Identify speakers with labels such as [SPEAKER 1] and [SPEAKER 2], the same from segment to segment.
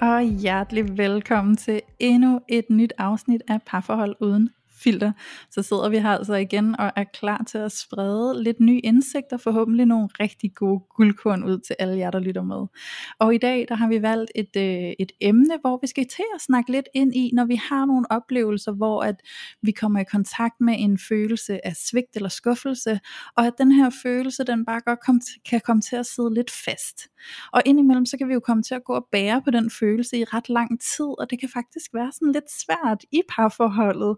[SPEAKER 1] Og hjertelig velkommen til endnu et nyt afsnit af Parforhold Uden Filter. Så sidder vi her altså igen og er klar til at sprede lidt nye indsigter, forhåbentlig nogle rigtig gode guldkorn ud til alle jer, der lytter med. Og i dag der har vi valgt et, øh, et emne, hvor vi skal til at snakke lidt ind i, når vi har nogle oplevelser, hvor at vi kommer i kontakt med en følelse af svigt eller skuffelse, og at den her følelse, den bare godt kom kan komme til at sidde lidt fast. Og indimellem, så kan vi jo komme til at gå og bære på den følelse i ret lang tid, og det kan faktisk være sådan lidt svært i parforholdet,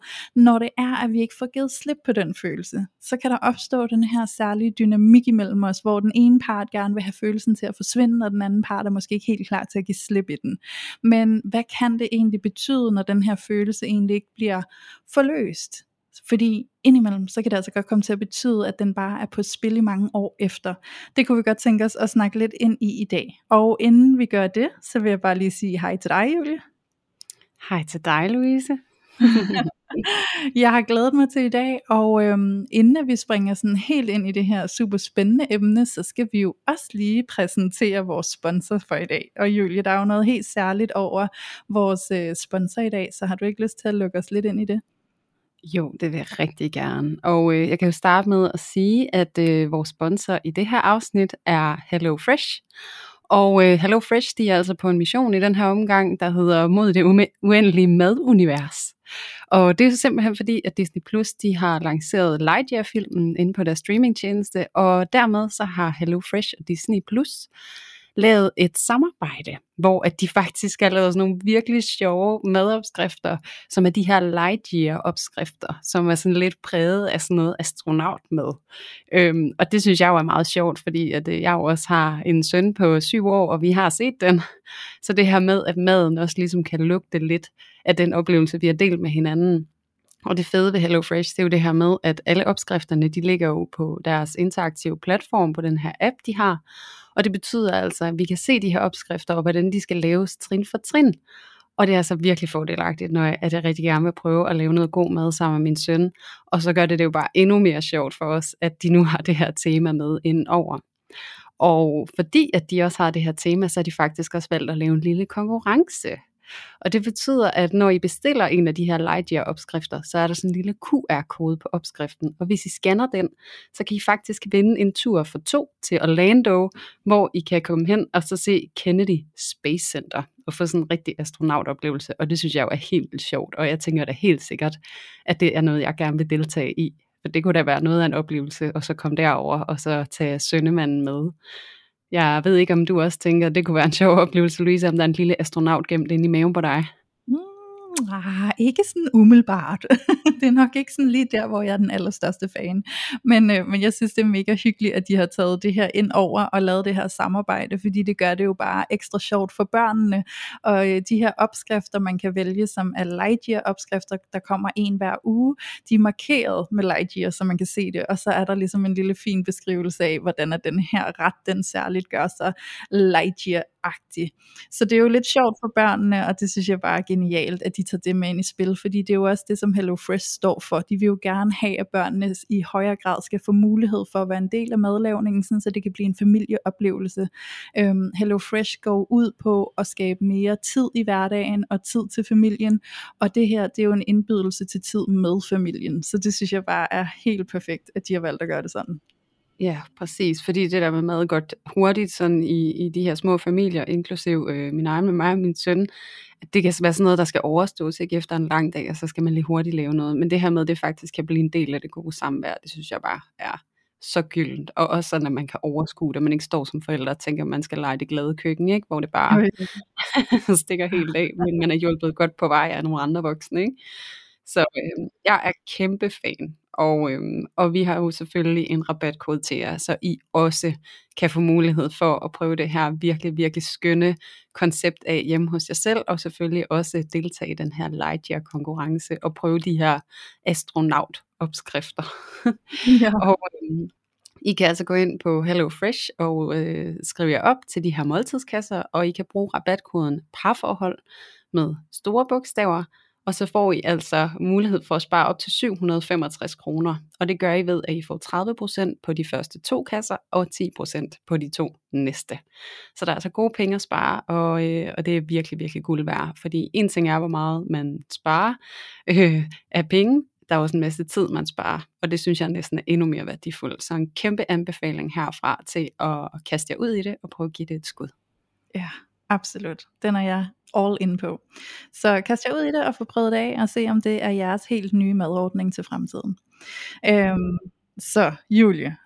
[SPEAKER 1] når det er, at vi ikke får givet slip på den følelse. Så kan der opstå den her særlige dynamik imellem os, hvor den ene part gerne vil have følelsen til at forsvinde, og den anden part er måske ikke helt klar til at give slip i den. Men hvad kan det egentlig betyde, når den her følelse egentlig ikke bliver forløst? Fordi indimellem, så kan det altså godt komme til at betyde, at den bare er på spil i mange år efter. Det kunne vi godt tænke os at snakke lidt ind i i dag. Og inden vi gør det, så vil jeg bare lige sige hej til dig, Julie.
[SPEAKER 2] Hej til dig, Louise.
[SPEAKER 1] Jeg har glædet mig til i dag, og øhm, inden at vi springer sådan helt ind i det her super spændende emne, så skal vi jo også lige præsentere vores sponsor for i dag. Og Julie, der er jo noget helt særligt over vores øh, sponsor i dag, så har du ikke lyst til at lukke os lidt ind i det?
[SPEAKER 2] Jo, det vil jeg rigtig gerne. Og øh, jeg kan jo starte med at sige, at øh, vores sponsor i det her afsnit er Hello Fresh. Og øh, Hello Fresh, de er altså på en mission i den her omgang, der hedder Mod det uendelige madunivers. Og det er simpelthen fordi, at Disney Plus de har lanceret Lightyear-filmen inde på deres streamingtjeneste, og dermed så har Hello Fresh og Disney Plus lavet et samarbejde, hvor at de faktisk har lavet sådan nogle virkelig sjove madopskrifter, som er de her Lightyear-opskrifter, som er sådan lidt præget af sådan noget astronautmad. Øhm, og det synes jeg jo er meget sjovt, fordi at øh, jeg jo også har en søn på syv år, og vi har set den. Så det her med, at maden også ligesom kan lugte lidt af den oplevelse, vi har delt med hinanden. Og det fede ved HelloFresh, det er jo det her med, at alle opskrifterne, de ligger jo på deres interaktive platform, på den her app, de har. Og det betyder altså, at vi kan se de her opskrifter, og hvordan de skal laves trin for trin. Og det er altså virkelig fordelagtigt, når jeg, at jeg rigtig gerne vil prøve at lave noget god mad sammen med min søn. Og så gør det det jo bare endnu mere sjovt for os, at de nu har det her tema med indover. Og fordi at de også har det her tema, så har de faktisk også valgt at lave en lille konkurrence. Og det betyder, at når I bestiller en af de her Lightyear-opskrifter, så er der sådan en lille QR-kode på opskriften. Og hvis I scanner den, så kan I faktisk vinde en tur for to til Orlando, hvor I kan komme hen og så se Kennedy Space Center og få sådan en rigtig astronautoplevelse. Og det synes jeg jo er helt vildt sjovt, og jeg tænker da helt sikkert, at det er noget, jeg gerne vil deltage i. For det kunne da være noget af en oplevelse, og så komme derover og så tage sønnemanden med. Jeg ved ikke, om du også tænker, at det kunne være en sjov oplevelse, Louise, om der er en lille astronaut gemt inde i maven på dig.
[SPEAKER 1] Ah, ikke sådan umiddelbart. det er nok ikke sådan lige der, hvor jeg er den allerstørste fan. Men, øh, men jeg synes, det er mega hyggeligt, at de har taget det her ind over og lavet det her samarbejde, fordi det gør det jo bare ekstra sjovt for børnene. Og øh, de her opskrifter, man kan vælge, som er Lightyear-opskrifter, der kommer en hver uge, de er markeret med Lightyear, så man kan se det. Og så er der ligesom en lille fin beskrivelse af, hvordan er den her ret, den særligt gør sig Lightyear agtig. Så det er jo lidt sjovt for børnene, og det synes jeg bare er genialt, at de tager det med ind i spil, fordi det er jo også det, som Hello Fresh står for. De vil jo gerne have, at børnene i højere grad skal få mulighed for at være en del af madlavningen, sådan, så det kan blive en familieoplevelse. Øhm, Hello Fresh går ud på at skabe mere tid i hverdagen og tid til familien, og det her, det er jo en indbydelse til tid med familien, så det synes jeg bare er helt perfekt, at de har valgt at gøre det sådan.
[SPEAKER 2] Ja, præcis. Fordi det der med mad godt hurtigt sådan i, i de her små familier, inklusiv øh, min egen med mig og min søn, at det kan være sådan noget, der skal overstås ikke efter en lang dag, og så skal man lige hurtigt lave noget. Men det her med, det faktisk kan blive en del af det gode samvær, det synes jeg bare er så gyldent. Og også sådan, at man kan overskue det, man ikke står som forældre og tænker, at man skal lege det glade køkken, ikke? hvor det bare stikker helt af, men man er hjulpet godt på vej af nogle andre voksne. Ikke? Så øh, jeg er kæmpe fan og, øhm, og vi har jo selvfølgelig en rabatkode til jer, så I også kan få mulighed for at prøve det her virkelig, virkelig skønne koncept af hjemme hos jer selv, og selvfølgelig også deltage i den her Lightyear-konkurrence og prøve de her astronaut-opskrifter. Ja. og, øhm, i kan altså gå ind på HelloFresh og øh, skrive jer op til de her måltidskasser, og I kan bruge rabatkoden parforhold med store bogstaver, og så får I altså mulighed for at spare op til 765 kroner. Og det gør I ved, at I får 30% på de første to kasser og 10% på de to næste. Så der er altså gode penge at spare, og, øh, og det er virkelig, virkelig guld værd. Fordi en ting er, hvor meget man sparer øh, af penge, der er også en masse tid, man sparer, og det synes jeg næsten er endnu mere værdifuldt. Så en kæmpe anbefaling herfra til at kaste jer ud i det og prøve at give det et skud.
[SPEAKER 1] Ja, absolut. Den er jeg all in på. Så kast jer ud i det og få prøvet det af, og se om det er jeres helt nye madordning til fremtiden. Øhm, så Julie,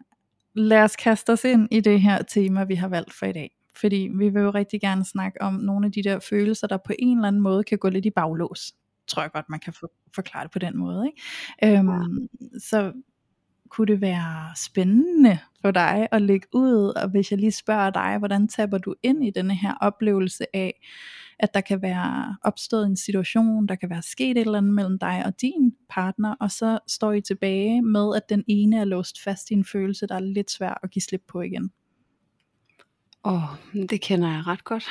[SPEAKER 1] lad os kaste os ind i det her tema, vi har valgt for i dag. Fordi vi vil jo rigtig gerne snakke om nogle af de der følelser, der på en eller anden måde kan gå lidt i baglås tror jeg godt, man kan for, forklare det på den måde. Ikke? Øhm. Så kunne det være spændende for dig at lægge ud, og hvis jeg lige spørger dig, hvordan taber du ind i denne her oplevelse af, at der kan være opstået en situation, der kan være sket et eller andet mellem dig og din partner, og så står I tilbage med, at den ene er låst fast i en følelse, der er lidt svær at give slip på igen.
[SPEAKER 2] Åh, oh, det kender jeg ret godt.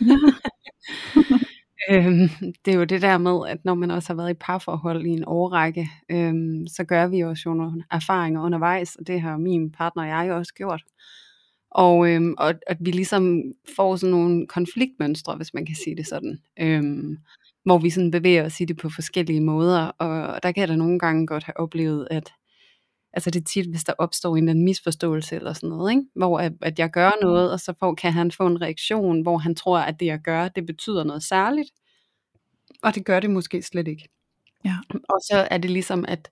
[SPEAKER 2] Øhm, det er jo det der med, at når man også har været i parforhold i en årrække, øhm, så gør vi også jo nogle erfaringer undervejs, og det har min partner og jeg også gjort. Og, øhm, og at vi ligesom får sådan nogle konfliktmønstre, hvis man kan sige det sådan, øhm, hvor vi sådan bevæger os i det på forskellige måder, og der kan jeg da nogle gange godt have oplevet, at altså det er tit, hvis der opstår en eller anden misforståelse eller sådan noget, ikke? hvor at, at jeg gør mm. noget, og så får, kan han få en reaktion, hvor han tror, at det jeg gør, det betyder noget særligt, og det gør det måske slet ikke. Ja. Og så er det ligesom, at,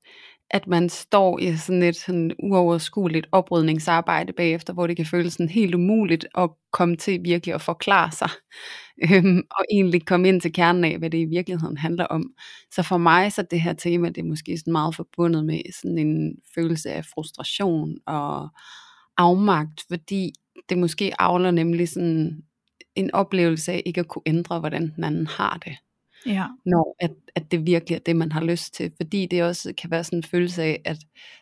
[SPEAKER 2] at man står i sådan et sådan uoverskueligt oprydningsarbejde bagefter, hvor det kan føles sådan helt umuligt at komme til virkelig at forklare sig, øhm, og egentlig komme ind til kernen af, hvad det i virkeligheden handler om. Så for mig så det her tema, det er måske sådan meget forbundet med sådan en følelse af frustration og afmagt, fordi det måske avler nemlig sådan en oplevelse af ikke at kunne ændre, hvordan den anden har det ja. når at, at det virkelig er det, man har lyst til. Fordi det også kan være sådan en følelse af, at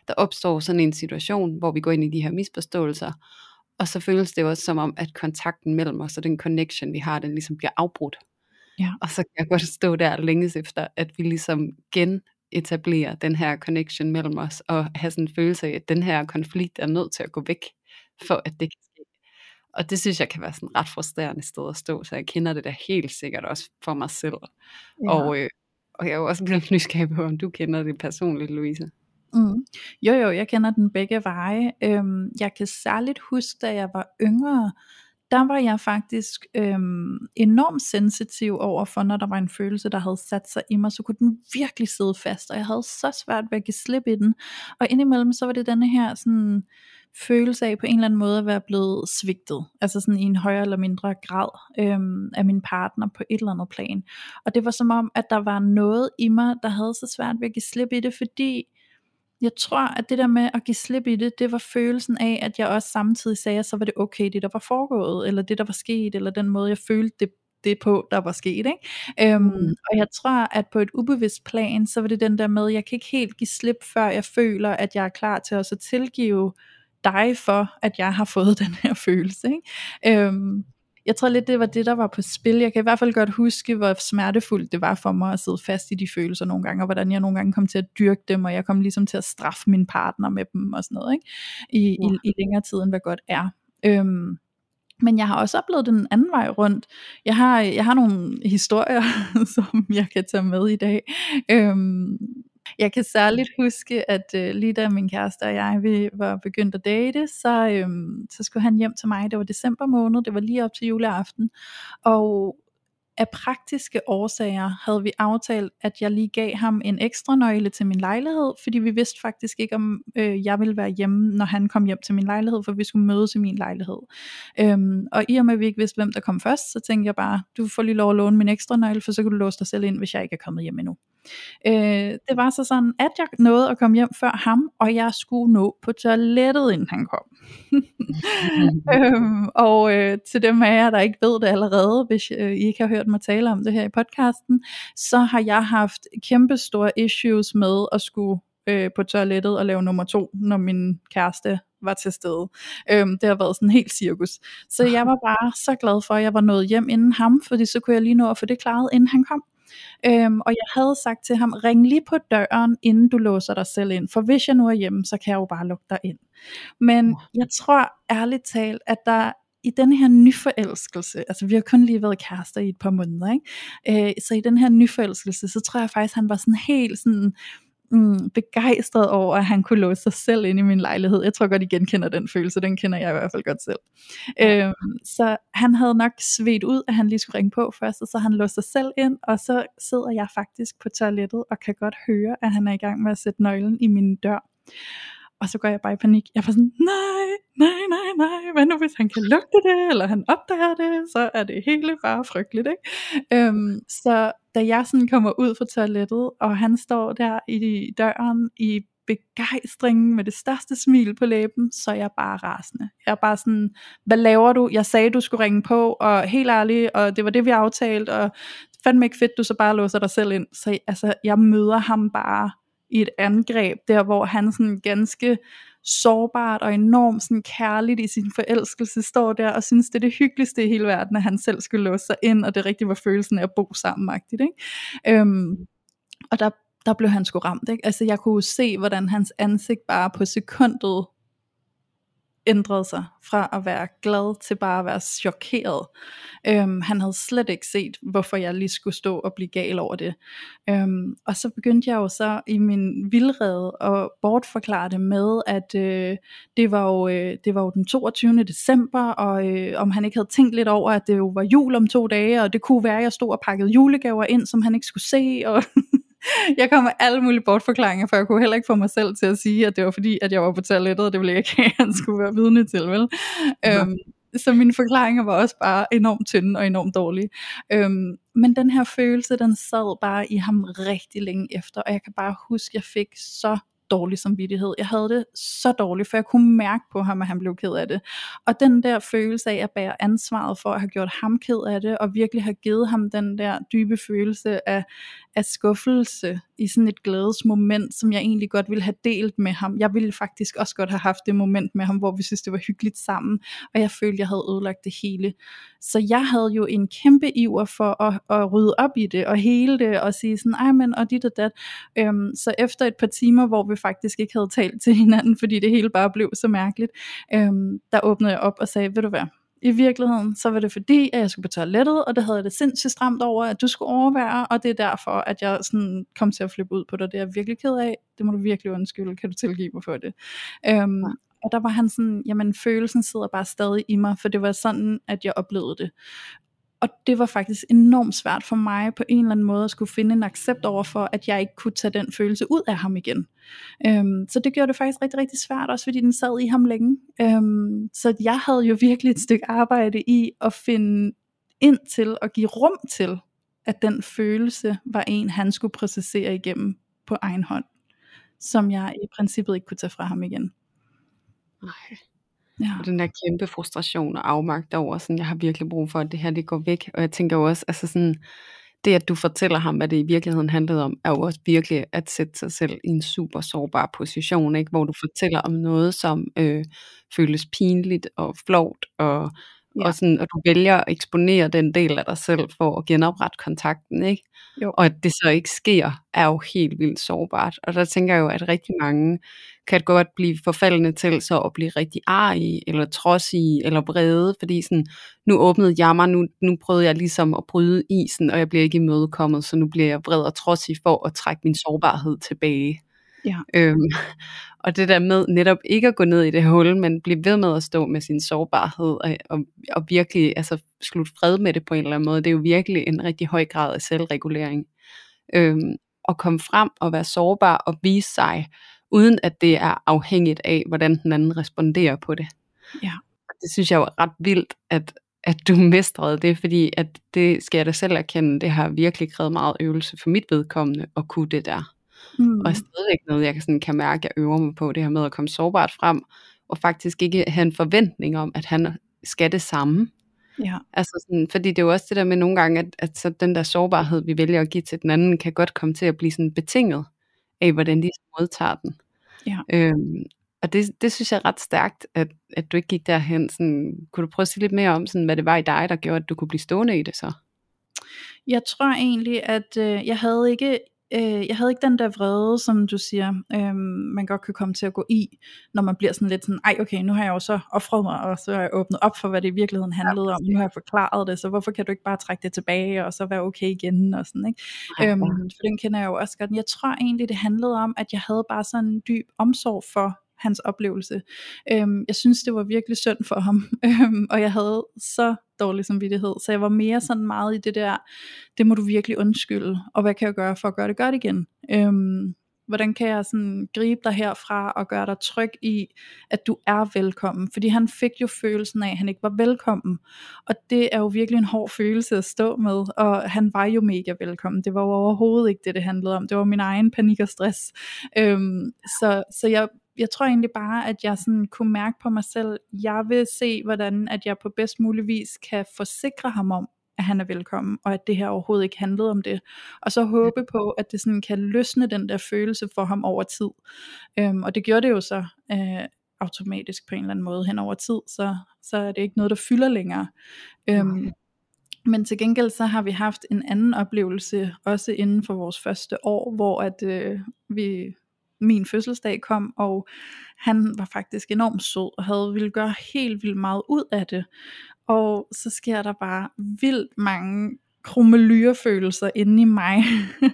[SPEAKER 2] der opstår sådan en situation, hvor vi går ind i de her misforståelser, og så føles det også som om, at kontakten mellem os og den connection, vi har, den ligesom bliver afbrudt. Ja. Og så kan jeg godt stå der længes efter, at vi ligesom genetablerer den her connection mellem os, og have sådan en følelse af, at den her konflikt er nødt til at gå væk, for at det kan og det synes jeg kan være sådan ret frustrerende sted at stå, så jeg kender det da helt sikkert også for mig selv. Ja. Og, øh, og jeg er jo også lidt nysgerrig på, om du kender det personligt, Louise.
[SPEAKER 1] Mm. Jo jo, jeg kender den begge veje. Øhm, jeg kan særligt huske, da jeg var yngre, der var jeg faktisk øhm, enormt sensitiv over for, når der var en følelse, der havde sat sig i mig, så kunne den virkelig sidde fast, og jeg havde så svært ved at give slip i den. Og indimellem, så var det denne her sådan følelse af på en eller anden måde at være blevet svigtet, altså sådan i en højere eller mindre grad øhm, af min partner på et eller andet plan. Og det var som om, at der var noget i mig, der havde så svært ved at give slip i det, fordi jeg tror, at det der med at give slip i det, det var følelsen af, at jeg også samtidig sagde, at så var det okay, det der var foregået, eller det der var sket, eller den måde, jeg følte det det på, der var sket. Ikke? Øhm, mm. Og jeg tror, at på et ubevidst plan, så var det den der med, jeg kan ikke helt give slip, før jeg føler, at jeg er klar til også at tilgive dig for, at jeg har fået den her følelse. Ikke? Øhm, jeg tror lidt, det var det, der var på spil. Jeg kan i hvert fald godt huske, hvor smertefuldt det var for mig at sidde fast i de følelser nogle gange, og hvordan jeg nogle gange kom til at dyrke dem, og jeg kom ligesom til at straffe min partner med dem og sådan noget, ikke? I, ja. i, i længere tid, end hvad godt er. Øhm, men jeg har også oplevet den anden vej rundt. Jeg har, jeg har nogle historier, som jeg kan tage med i dag. Øhm, jeg kan særligt huske, at øh, lige da min kæreste og jeg vi var begyndt at date, så, øhm, så skulle han hjem til mig. Det var december måned, det var lige op til juleaften. Og af praktiske årsager havde vi aftalt, at jeg lige gav ham en ekstra nøgle til min lejlighed, fordi vi vidste faktisk ikke, om øh, jeg ville være hjemme, når han kom hjem til min lejlighed, for vi skulle mødes i min lejlighed. Øhm, og i og med, at vi ikke vidste, hvem der kom først, så tænkte jeg bare, du får lige lov at låne min ekstra nøgle, for så kan du låse dig selv ind, hvis jeg ikke er kommet hjem endnu. Øh, det var så sådan, at jeg nåede at komme hjem før ham, og jeg skulle nå på toilettet, inden han kom. øhm, og øh, til dem af jer, der ikke ved det allerede, hvis øh, I ikke har hørt mig tale om det her i podcasten, så har jeg haft kæmpe store issues med at skulle øh, på toilettet og lave nummer to, når min kæreste var til stede. Øhm, det har været sådan helt cirkus. Så jeg var bare så glad for, at jeg var nået hjem inden ham, fordi så kunne jeg lige nå at få det klaret, inden han kom. Øhm, og jeg havde sagt til ham, ring lige på døren, inden du låser dig selv ind, for hvis jeg nu er hjemme, så kan jeg jo bare lukke dig ind. Men jeg tror ærligt talt, at der i den her nyforelskelse, altså vi har kun lige været kærester i et par måneder, ikke? Øh, så i den her nyforelskelse, så tror jeg faktisk, han var sådan helt sådan, mm, begejstret over, at han kunne låse sig selv ind i min lejlighed. Jeg tror godt, I genkender den følelse, den kender jeg i hvert fald godt selv. Ja. Øhm, så han havde nok svedt ud, at han lige skulle ringe på først, og så han låste sig selv ind, og så sidder jeg faktisk på toilettet, og kan godt høre, at han er i gang med at sætte nøglen i min dør. Og så går jeg bare i panik. Jeg var sådan, nej, nej, nej, nej, hvad nu hvis han kan lugte det, eller han opdager det, så er det hele bare frygteligt, ikke? Øhm, så da jeg sådan kommer ud fra toilettet, og han står der i døren i begejstringen med det største smil på læben, så er jeg bare rasende. Jeg er bare sådan, hvad laver du? Jeg sagde, du skulle ringe på, og helt ærligt, og det var det, vi aftalte, og fandme ikke fedt, du så bare låser dig selv ind. Så altså, jeg møder ham bare i et angreb, der hvor han sådan ganske sårbart og enormt sådan kærligt i sin forelskelse står der og synes det er det hyggeligste i hele verden, at han selv skulle låse sig ind, og det rigtig var følelsen af at bo sammen. Ikke? Øhm, og der, der blev han sgu ramt. Ikke? Altså jeg kunne se, hvordan hans ansigt bare på sekundet ændrede sig fra at være glad til bare at være chokeret. Øhm, han havde slet ikke set, hvorfor jeg lige skulle stå og blive gal over det. Øhm, og så begyndte jeg jo så i min vildrede at bortforklare det med, at øh, det, var jo, øh, det var jo den 22. december, og øh, om han ikke havde tænkt lidt over, at det jo var jul om to dage, og det kunne være, at jeg stod og pakkede julegaver ind, som han ikke skulle se, og jeg kom med alle mulige bortforklaringer, for jeg kunne heller ikke få mig selv til at sige, at det var fordi, at jeg var på toilettet, og det ville jeg ikke have, at han skulle være vidne til, vel? Ja. Øhm, så mine forklaringer var også bare enormt tynde og enormt dårlige. Øhm, men den her følelse, den sad bare i ham rigtig længe efter, og jeg kan bare huske, at jeg fik så dårlig samvittighed. Jeg havde det så dårligt, for jeg kunne mærke på ham, at han blev ked af det. Og den der følelse af at bære ansvaret for at have gjort ham ked af det, og virkelig have givet ham den der dybe følelse af, af skuffelse i sådan et glædesmoment, som jeg egentlig godt ville have delt med ham. Jeg ville faktisk også godt have haft det moment med ham, hvor vi synes, det var hyggeligt sammen, og jeg følte, jeg havde ødelagt det hele. Så jeg havde jo en kæmpe iver for at, at rydde op i det, og hele det, og sige sådan, ej men, og dit og dat. Øhm, så efter et par timer, hvor vi faktisk ikke havde talt til hinanden, fordi det hele bare blev så mærkeligt, øhm, der åbnede jeg op og sagde, ved du hvad, i virkeligheden, så var det fordi, at jeg skulle på toilettet, og det havde jeg det sindssygt stramt over, at du skulle overvære, og det er derfor, at jeg sådan kom til at flippe ud på dig. Det er jeg virkelig ked af. Det må du virkelig undskylde. Kan du tilgive mig for det? Øhm, ja. Og der var han sådan, jamen følelsen sidder bare stadig i mig, for det var sådan, at jeg oplevede det. Og det var faktisk enormt svært for mig på en eller anden måde at skulle finde en accept over for, at jeg ikke kunne tage den følelse ud af ham igen. Øhm, så det gjorde det faktisk rigtig, rigtig svært, også fordi den sad i ham længe. Øhm, så jeg havde jo virkelig et stykke arbejde i at finde ind til og give rum til, at den følelse var en, han skulle processere igennem på egen hånd, som jeg i princippet ikke kunne tage fra ham igen.
[SPEAKER 2] Nej. Ja. Og den der kæmpe frustration og afmagt over, sådan, jeg har virkelig brug for, at det her det går væk. Og jeg tænker jo også, altså sådan, det at du fortæller ham, hvad det i virkeligheden handlede om, er jo også virkelig at sætte sig selv i en super sårbar position, ikke? hvor du fortæller om noget, som øh, føles pinligt og flovt, og, ja. og, sådan, og du vælger at eksponere den del af dig selv for at genoprette kontakten. Ikke? Jo. Og at det så ikke sker, er jo helt vildt sårbart. Og der tænker jeg jo, at rigtig mange kan godt blive forfaldende til så at blive rigtig arige, eller trodsige, eller brede, fordi sådan, nu åbnede jeg mig, nu, nu prøvede jeg ligesom at bryde isen, og jeg bliver ikke imødekommet, så nu bliver jeg vred og trodsig for at trække min sårbarhed tilbage. Ja. Øhm, og det der med netop ikke at gå ned i det hul, men blive ved med at stå med sin sårbarhed, og, og, og virkelig altså, slutte fred med det på en eller anden måde, det er jo virkelig en rigtig høj grad af selvregulering. Øhm, at komme frem og være sårbar og vise sig, uden at det er afhængigt af, hvordan den anden responderer på det. Ja. Det synes jeg er ret vildt, at at du mestrede det, fordi at det skal jeg da selv erkende, det har virkelig krævet meget øvelse for mit vedkommende at kunne det der. Mm. Og stadigvæk noget, jeg sådan kan mærke, at jeg øver mig på, det her med at komme sårbart frem, og faktisk ikke have en forventning om, at han skal det samme. Ja. Altså sådan, fordi det er jo også det der med nogle gange, at, at så den der sårbarhed, vi vælger at give til den anden, kan godt komme til at blive sådan betinget af, hvordan de modtager den. Ja. Øhm, og det, det synes jeg er ret stærkt, at, at du ikke gik derhen. Sådan, kunne du prøve at sige lidt mere om, sådan, hvad det var i dig, der gjorde, at du kunne blive stående i det så?
[SPEAKER 1] Jeg tror egentlig, at øh, jeg havde ikke øh, jeg havde ikke den der vrede, som du siger, øh, man godt kan komme til at gå i, når man bliver sådan lidt sådan, ej okay, nu har jeg jo så offret mig, og så har jeg åbnet op for, hvad det i virkeligheden handlede ja, om, nu har jeg forklaret det, så hvorfor kan du ikke bare trække det tilbage, og så være okay igen, og sådan, ikke? Ja, øhm, for den kender jeg jo også godt. Jeg tror egentlig, det handlede om, at jeg havde bare sådan en dyb omsorg for hans oplevelse. Øhm, jeg synes, det var virkelig synd for ham, øhm, og jeg havde så dårlig samvittighed, så jeg var mere sådan meget i det der, det må du virkelig undskylde, og hvad kan jeg gøre for at gøre det godt igen? Øhm, hvordan kan jeg sådan gribe dig herfra og gøre dig tryg i, at du er velkommen? Fordi han fik jo følelsen af, at han ikke var velkommen. Og det er jo virkelig en hård følelse at stå med, og han var jo mega velkommen. Det var jo overhovedet ikke det, det handlede om. Det var min egen panik og stress. Øhm, så, så jeg jeg tror egentlig bare, at jeg sådan kunne mærke på mig selv, jeg vil se, hvordan at jeg på bedst mulig vis kan forsikre ham om, at han er velkommen, og at det her overhovedet ikke handlede om det. Og så håbe på, at det sådan kan løsne den der følelse for ham over tid. Øhm, og det gjorde det jo så øh, automatisk på en eller anden måde hen over tid, så, så er det ikke noget, der fylder længere. Øhm, men til gengæld så har vi haft en anden oplevelse, også inden for vores første år, hvor at øh, vi min fødselsdag kom, og han var faktisk enormt sød, og havde ville gøre helt vildt meget ud af det. Og så sker der bare vildt mange krummelyrfølelser inde i mig, mm.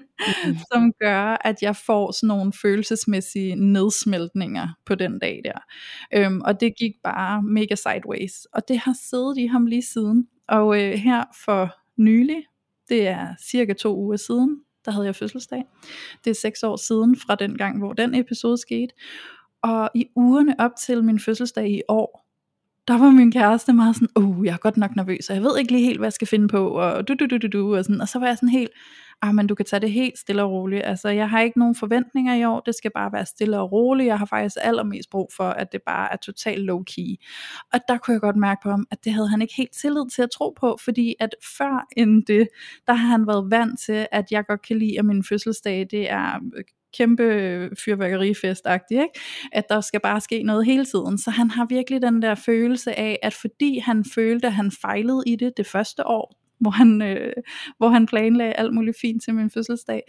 [SPEAKER 1] som gør, at jeg får sådan nogle følelsesmæssige nedsmeltninger på den dag der. Øhm, og det gik bare mega sideways. Og det har siddet i ham lige siden. Og øh, her for nylig, det er cirka to uger siden, der havde jeg fødselsdag. Det er seks år siden fra den gang, hvor den episode skete. Og i ugerne op til min fødselsdag i år, der var min kæreste meget sådan, oh, jeg er godt nok nervøs, og jeg ved ikke lige helt, hvad jeg skal finde på, og du, du, du, du, du, og sådan, og så var jeg sådan helt, ah, men du kan tage det helt stille og roligt, altså jeg har ikke nogen forventninger i år, det skal bare være stille og roligt, jeg har faktisk allermest brug for, at det bare er totalt low key, og der kunne jeg godt mærke på ham, at det havde han ikke helt tillid til at tro på, fordi at før end det, der har han været vant til, at jeg godt kan lide, at min fødselsdag, det er øh, kæmpe fyrværkerifest ikke? at der skal bare ske noget hele tiden. Så han har virkelig den der følelse af, at fordi han følte, at han fejlede i det det første år, hvor han, øh, hvor han planlagde alt muligt fint til min fødselsdag,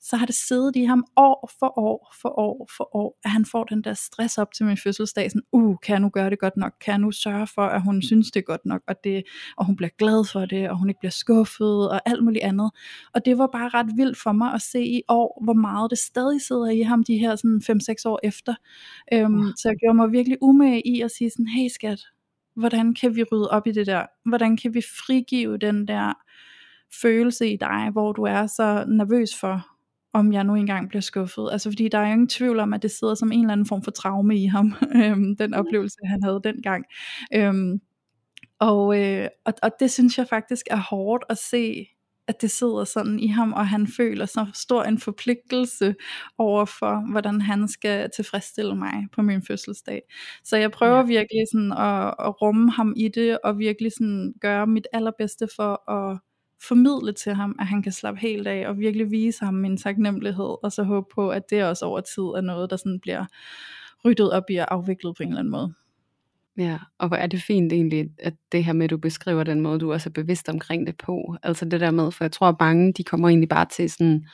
[SPEAKER 1] så har det siddet i ham år for år for år for år, at han får den der stress op til min fødselsdag, sådan, uh, kan jeg nu gøre det godt nok, kan jeg nu sørge for, at hun synes det er godt nok, og, det, og hun bliver glad for det, og hun ikke bliver skuffet, og alt muligt andet. Og det var bare ret vildt for mig at se i år, hvor meget det stadig sidder i ham, de her sådan 5-6 år efter. Øhm, så jeg gjorde mig virkelig umage i at sige sådan, hey skat, hvordan kan vi rydde op i det der? Hvordan kan vi frigive den der følelse i dig, hvor du er så nervøs for, om jeg nu engang bliver skuffet. Altså fordi der er jo ingen tvivl om, at det sidder som en eller anden form for traume i ham, øhm, den oplevelse han havde dengang. Øhm, og, øh, og, og det synes jeg faktisk er hårdt at se at det sidder sådan i ham, og han føler så stor en forpligtelse over for, hvordan han skal tilfredsstille mig på min fødselsdag. Så jeg prøver ja. virkelig sådan at, at rumme ham i det, og virkelig sådan gøre mit allerbedste for at formidle til ham, at han kan slappe helt af, og virkelig vise ham min taknemmelighed, og så håbe på, at det også over tid er noget, der sådan bliver ryddet op i og afviklet på en eller anden måde.
[SPEAKER 2] Ja, og hvor er det fint egentlig, at det her med, at du beskriver den måde, du også er bevidst omkring det på. Altså det der med, for jeg tror, at mange, de kommer egentlig bare til sådan,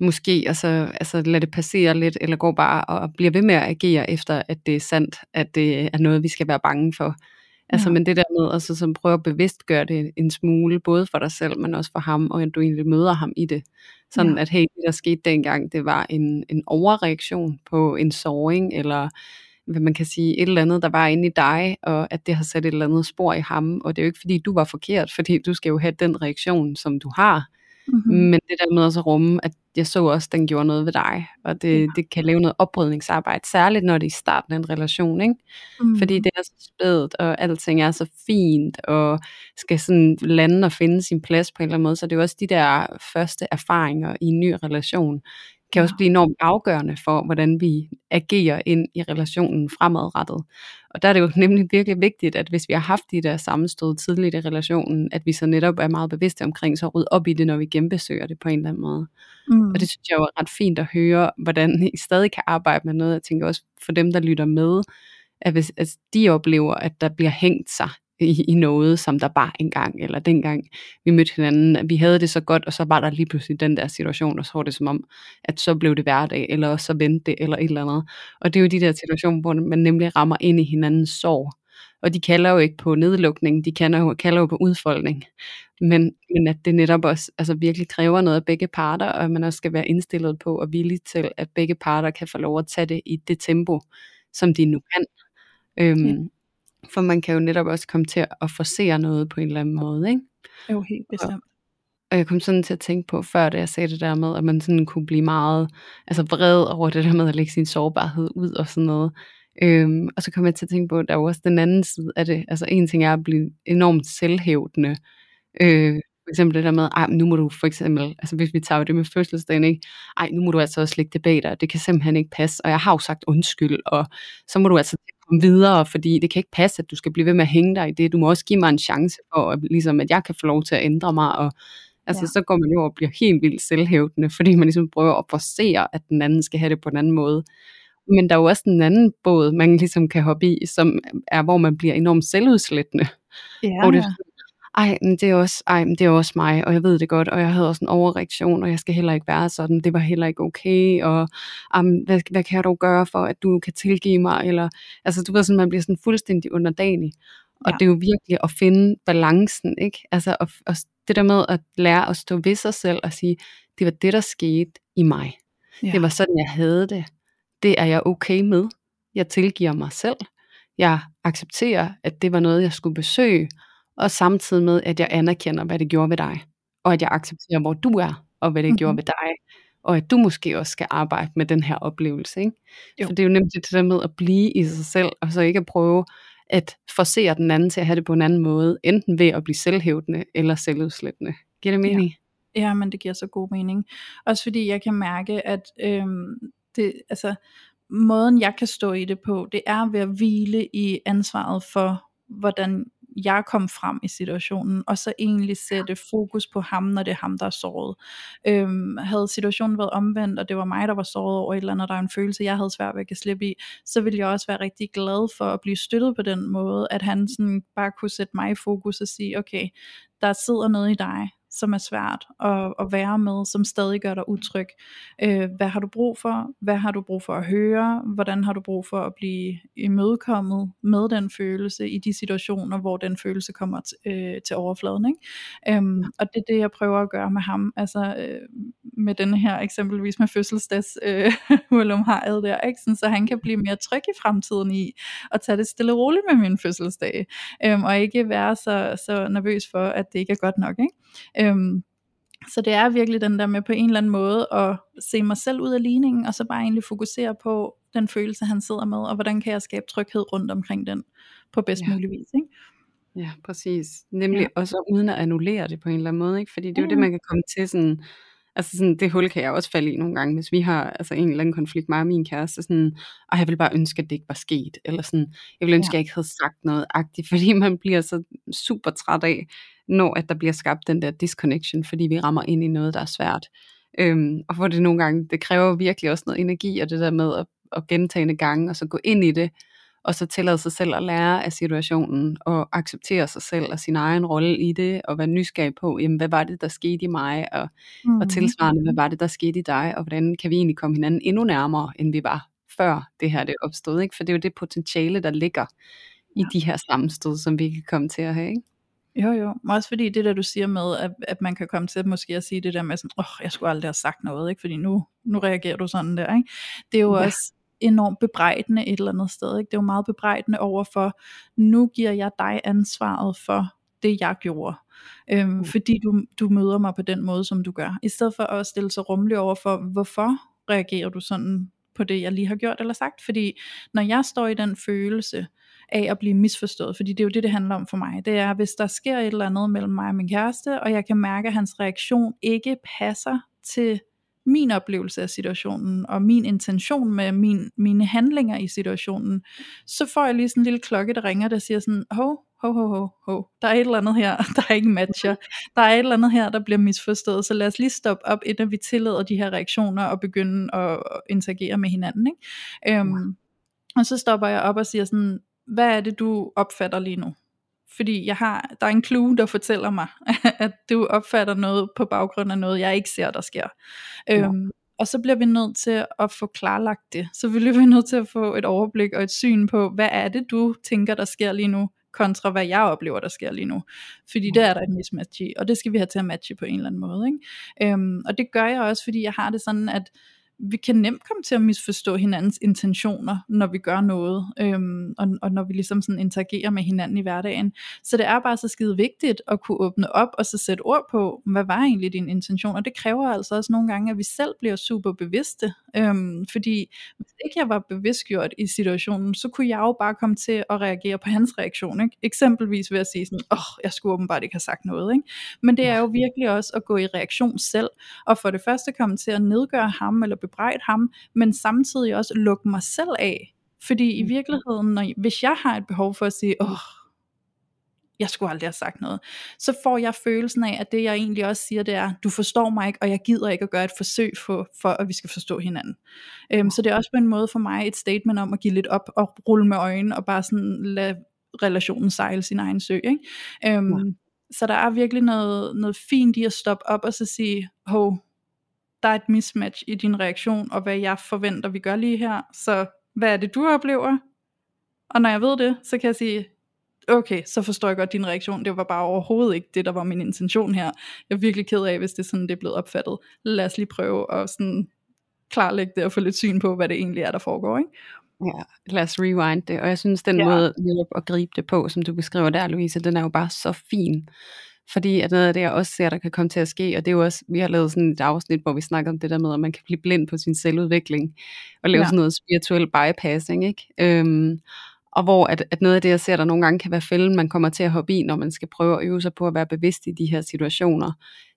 [SPEAKER 2] måske altså, altså lade det passere lidt, eller går bare og bliver ved med at agere efter, at det er sandt, at det er noget, vi skal være bange for. Altså, ja. men det der med, altså, som prøver at bevidst gøre det en smule, både for dig selv, men også for ham, og at du egentlig møder ham i det. Sådan ja. at, hey, det der skete dengang, det var en, en overreaktion på en såring, eller hvad man kan sige, et eller andet, der var inde i dig, og at det har sat et eller andet spor i ham, og det er jo ikke fordi, du var forkert, fordi du skal jo have den reaktion, som du har, Mm-hmm. Men det der med også at rumme, at jeg så også, at den gjorde noget ved dig, og det, ja. det kan lave noget oprydningsarbejde, særligt når det er i starten af en relation, ikke? Mm. Fordi det er så spædt, og alting er så fint, og skal sådan lande og finde sin plads på en eller anden måde, så det er jo også de der første erfaringer i en ny relation, kan også blive enormt afgørende for, hvordan vi agerer ind i relationen fremadrettet. Og der er det jo nemlig virkelig vigtigt, at hvis vi har haft de der sammenstød tidligt i relationen, at vi så netop er meget bevidste omkring, så rydde op i det, når vi genbesøger det på en eller anden måde. Mm. Og det synes jeg jo er ret fint at høre, hvordan I stadig kan arbejde med noget. Jeg tænker også for dem, der lytter med, at hvis at de oplever, at der bliver hængt sig i, i noget, som der bare engang, eller dengang vi mødte hinanden, at vi havde det så godt, og så var der lige pludselig den der situation, og så var det som om, at så blev det hverdag, eller så vendte det, eller et eller andet. Og det er jo de der situationer, hvor man nemlig rammer ind i hinandens sorg. Og de kalder jo ikke på nedlukning, de kalder jo, kalder jo på udfoldning. Men, men at det netop også altså virkelig kræver noget af begge parter, og at man også skal være indstillet på og villig til, at begge parter kan få lov at tage det i det tempo, som de nu kan. Øhm, ja. For man kan jo netop også komme til at forsere noget på en eller anden måde, ikke?
[SPEAKER 1] Jo, helt bestemt.
[SPEAKER 2] Og, og jeg kom sådan til at tænke på før, da jeg sagde det der med, at man sådan kunne blive meget altså vred over det der med at lægge sin sårbarhed ud og sådan noget. Øhm, og så kom jeg til at tænke på, at der er jo også den anden side af det. Altså en ting er at blive enormt selvhævdende. Øh, for eksempel det der med, ej, nu må du for eksempel, altså hvis vi tager det med fødselsdagen, ikke? ej, nu må du altså også lægge det bag dig, det kan simpelthen ikke passe, og jeg har jo sagt undskyld, og så må du altså komme videre, fordi det kan ikke passe, at du skal blive ved med at hænge dig i det. Du må også give mig en chance for, at, ligesom, at jeg kan få lov til at ændre mig. Og, altså, ja. så går man jo og bliver helt vildt selvhævdende, fordi man ligesom prøver at forsere, at den anden skal have det på en anden måde. Men der er jo også en anden båd, man ligesom kan hoppe i, som er, hvor man bliver enormt selvudslættende. Ja. Og det, ej, men det er også, ej, men det er også mig, og jeg ved det godt, og jeg havde også en overreaktion, og jeg skal heller ikke være sådan, det var heller ikke okay, og um, hvad, hvad kan du gøre for, at du kan tilgive mig, eller, altså du ved sådan, man bliver sådan fuldstændig underdanig, og ja. det er jo virkelig at finde balancen, ikke? Altså og, og det der med at lære at stå ved sig selv og sige, det var det, der skete i mig. Ja. Det var sådan, jeg havde det. Det er jeg okay med. Jeg tilgiver mig selv. Jeg accepterer, at det var noget, jeg skulle besøge, og samtidig med, at jeg anerkender, hvad det gjorde ved dig, og at jeg accepterer, hvor du er, og hvad det mm-hmm. gjorde ved dig, og at du måske også skal arbejde med den her oplevelse. Ikke? Jo. For det er jo nemt det der med at blive i sig selv, og så ikke at prøve at forsere den anden til at have det på en anden måde, enten ved at blive selvhævdende eller selvudslættende. Giver det mening?
[SPEAKER 1] Ja. ja, men det giver så god mening. Også fordi jeg kan mærke, at øhm, det, altså, måden jeg kan stå i det på, det er ved at hvile i ansvaret for, hvordan jeg kom frem i situationen, og så egentlig sætte fokus på ham, når det er ham, der er såret. Øhm, havde situationen været omvendt, og det var mig, der var såret over et eller andet, der er en følelse, jeg havde svært ved at slippe i, så ville jeg også være rigtig glad for at blive støttet på den måde, at han sådan bare kunne sætte mig i fokus og sige, okay, der sidder noget i dig, som er svært at, at være med, som stadig gør dig utryg. Øh, hvad har du brug for? Hvad har du brug for at høre? Hvordan har du brug for at blive imødekommet med den følelse i de situationer, hvor den følelse kommer t- øh, til overfladen? Ikke? Øhm, og det er det, jeg prøver at gøre med ham. Altså øh, med den her eksempelvis med fødselsdags øh, har der, ikke? Sådan, så han kan blive mere tryg i fremtiden i at tage det stille og roligt med min fødselsdag, øhm, og ikke være så, så nervøs for, at det ikke er godt nok. Ikke? Øhm, så det er virkelig den der med på en eller anden måde at se mig selv ud af ligningen, og så bare egentlig fokusere på den følelse, han sidder med, og hvordan kan jeg skabe tryghed rundt omkring den på bedst ja. mulig vis. Ikke?
[SPEAKER 2] Ja, præcis. Nemlig ja. også uden at annullere det på en eller anden måde, ikke? fordi det er jo det, man kan komme til sådan, altså sådan, det hul kan jeg også falde i nogle gange, hvis vi har altså en eller anden konflikt, mig og min kæreste, sådan, og jeg vil bare ønske, at det ikke var sket, eller sådan, jeg vil ønske, ja. at jeg ikke havde sagt noget agtigt, fordi man bliver så super træt af, når at der bliver skabt den der disconnection, fordi vi rammer ind i noget, der er svært. Øhm, og for det nogle gange, det kræver virkelig også noget energi, og det der med at, at gentagende gange, og så gå ind i det, og så tillade sig selv at lære af situationen, og acceptere sig selv og sin egen rolle i det, og være nysgerrig på, jamen, hvad var det, der skete i mig, og, mm. og tilsvarende, hvad var det, der skete i dig, og hvordan kan vi egentlig komme hinanden endnu nærmere, end vi var før det her det opstod, ikke? for det er jo det potentiale, der ligger i ja. de her sammenstød, som vi kan komme til at have. Ikke?
[SPEAKER 1] Jo jo, også fordi det der du siger med, at, at man kan komme til at måske at sige det der med sådan, åh, oh, jeg skulle aldrig have sagt noget, ikke? fordi nu, nu reagerer du sådan der, ikke? Det er jo ja. også enormt bebrejdende et eller andet sted, ikke? det er jo meget bebrejdende over for, nu giver jeg dig ansvaret for det jeg gjorde, øhm, mm. fordi du, du møder mig på den måde, som du gør. I stedet for at stille sig rummelig over for, hvorfor reagerer du sådan på det, jeg lige har gjort eller sagt. Fordi når jeg står i den følelse af at blive misforstået, fordi det er jo det, det handler om for mig, det er, hvis der sker et eller andet mellem mig og min kæreste, og jeg kan mærke, at hans reaktion ikke passer til min oplevelse af situationen, og min intention med min, mine handlinger i situationen, så får jeg lige sådan en lille klokke, der ringer, der siger sådan, hov, ho, ho, ho, ho, der er et eller andet her, der ikke matcher, der er et eller andet her, der bliver misforstået, så lad os lige stoppe op, inden vi tillader de her reaktioner, og begynde at interagere med hinanden, ikke? Øhm, og så stopper jeg op og siger sådan, hvad er det du opfatter lige nu? Fordi jeg har, der er en clue, der fortæller mig, at du opfatter noget på baggrund af noget, jeg ikke ser, der sker. Ja. Øhm, og så bliver vi nødt til at få klarlagt det. Så vi bliver nødt til at få et overblik og et syn på, hvad er det, du tænker, der sker lige nu, kontra hvad jeg oplever, der sker lige nu. Fordi der er der et mismatch i, og det skal vi have til at matche på en eller anden måde. Ikke? Øhm, og det gør jeg også, fordi jeg har det sådan, at vi kan nemt komme til at misforstå hinandens intentioner, når vi gør noget, øhm, og, og når vi ligesom sådan interagerer med hinanden i hverdagen. Så det er bare så skide vigtigt at kunne åbne op og så sætte ord på, hvad var egentlig din intention, og det kræver altså også nogle gange, at vi selv bliver super bevidste, øhm, fordi hvis ikke jeg var bevidstgjort i situationen, så kunne jeg jo bare komme til at reagere på hans reaktion, ikke? eksempelvis ved at sige sådan, åh, oh, jeg skulle åbenbart ikke have sagt noget, ikke? men det er jo virkelig også at gå i reaktion selv, og for det første komme til at nedgøre ham, eller bebrejde ham, men samtidig også lukke mig selv af. Fordi i mm. virkeligheden, når, hvis jeg har et behov for at sige, åh, jeg skulle aldrig have sagt noget, så får jeg følelsen af, at det jeg egentlig også siger, det er, du forstår mig ikke, og jeg gider ikke at gøre et forsøg for, for at vi skal forstå hinanden. Øhm, så det er også på en måde for mig et statement om at give lidt op og rulle med øjnene, og bare sådan lade relationen sejle sin egen sø. Ikke? Øhm, ja. Så der er virkelig noget, noget fint i at stoppe op og så sige, hov, der er et mismatch i din reaktion, og hvad jeg forventer, vi gør lige her. Så hvad er det, du oplever? Og når jeg ved det, så kan jeg sige, okay, så forstår jeg godt din reaktion. Det var bare overhovedet ikke det, der var min intention her. Jeg er virkelig ked af, hvis det er sådan, det er blevet opfattet. Lad os lige prøve at sådan klarlægge det og få lidt syn på, hvad det egentlig er, der foregår. Ikke?
[SPEAKER 2] Ja, lad os rewind det. Og jeg synes, den ja. måde at gribe det på, som du beskriver der, Louise, den er jo bare så fin. Fordi at noget af det, jeg også ser, der kan komme til at ske, og det er jo også, vi har lavet sådan et afsnit, hvor vi snakker om det der med, at man kan blive blind på sin selvudvikling, og lave ja. sådan noget spirituel bypassing, ikke? Øhm, og hvor at, at noget af det, jeg ser, der nogle gange kan være fælden, man kommer til at hoppe i, når man skal prøve at øve sig på at være bevidst i de her situationer.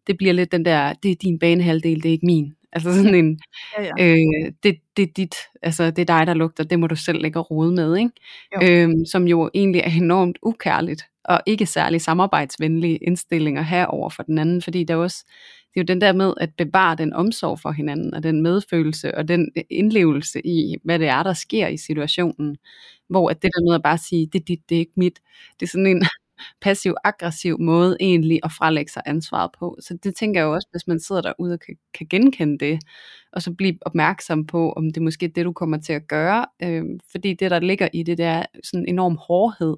[SPEAKER 2] Det bliver lidt den der, det er din banehalvdel, det er ikke min. Altså sådan en, ja, ja. Øh, det, det er dit, altså det er dig, der lugter, det må du selv lægge rode med, ikke? Øhm, som jo egentlig er enormt ukærligt, og ikke særlig samarbejdsvenlige indstillinger have over for den anden, fordi der også, det er jo den der med at bevare den omsorg for hinanden, og den medfølelse, og den øh, indlevelse i, hvad det er, der sker i situationen, hvor at det der med at bare sige, det er dit, det er ikke mit, det er sådan en passiv-aggressiv måde egentlig at frelægge sig ansvaret på. Så det tænker jeg jo også, hvis man sidder derude og kan, kan genkende det, og så blive opmærksom på, om det måske er det, du kommer til at gøre. Øh, fordi det, der ligger i det, det er sådan en enorm hårdhed,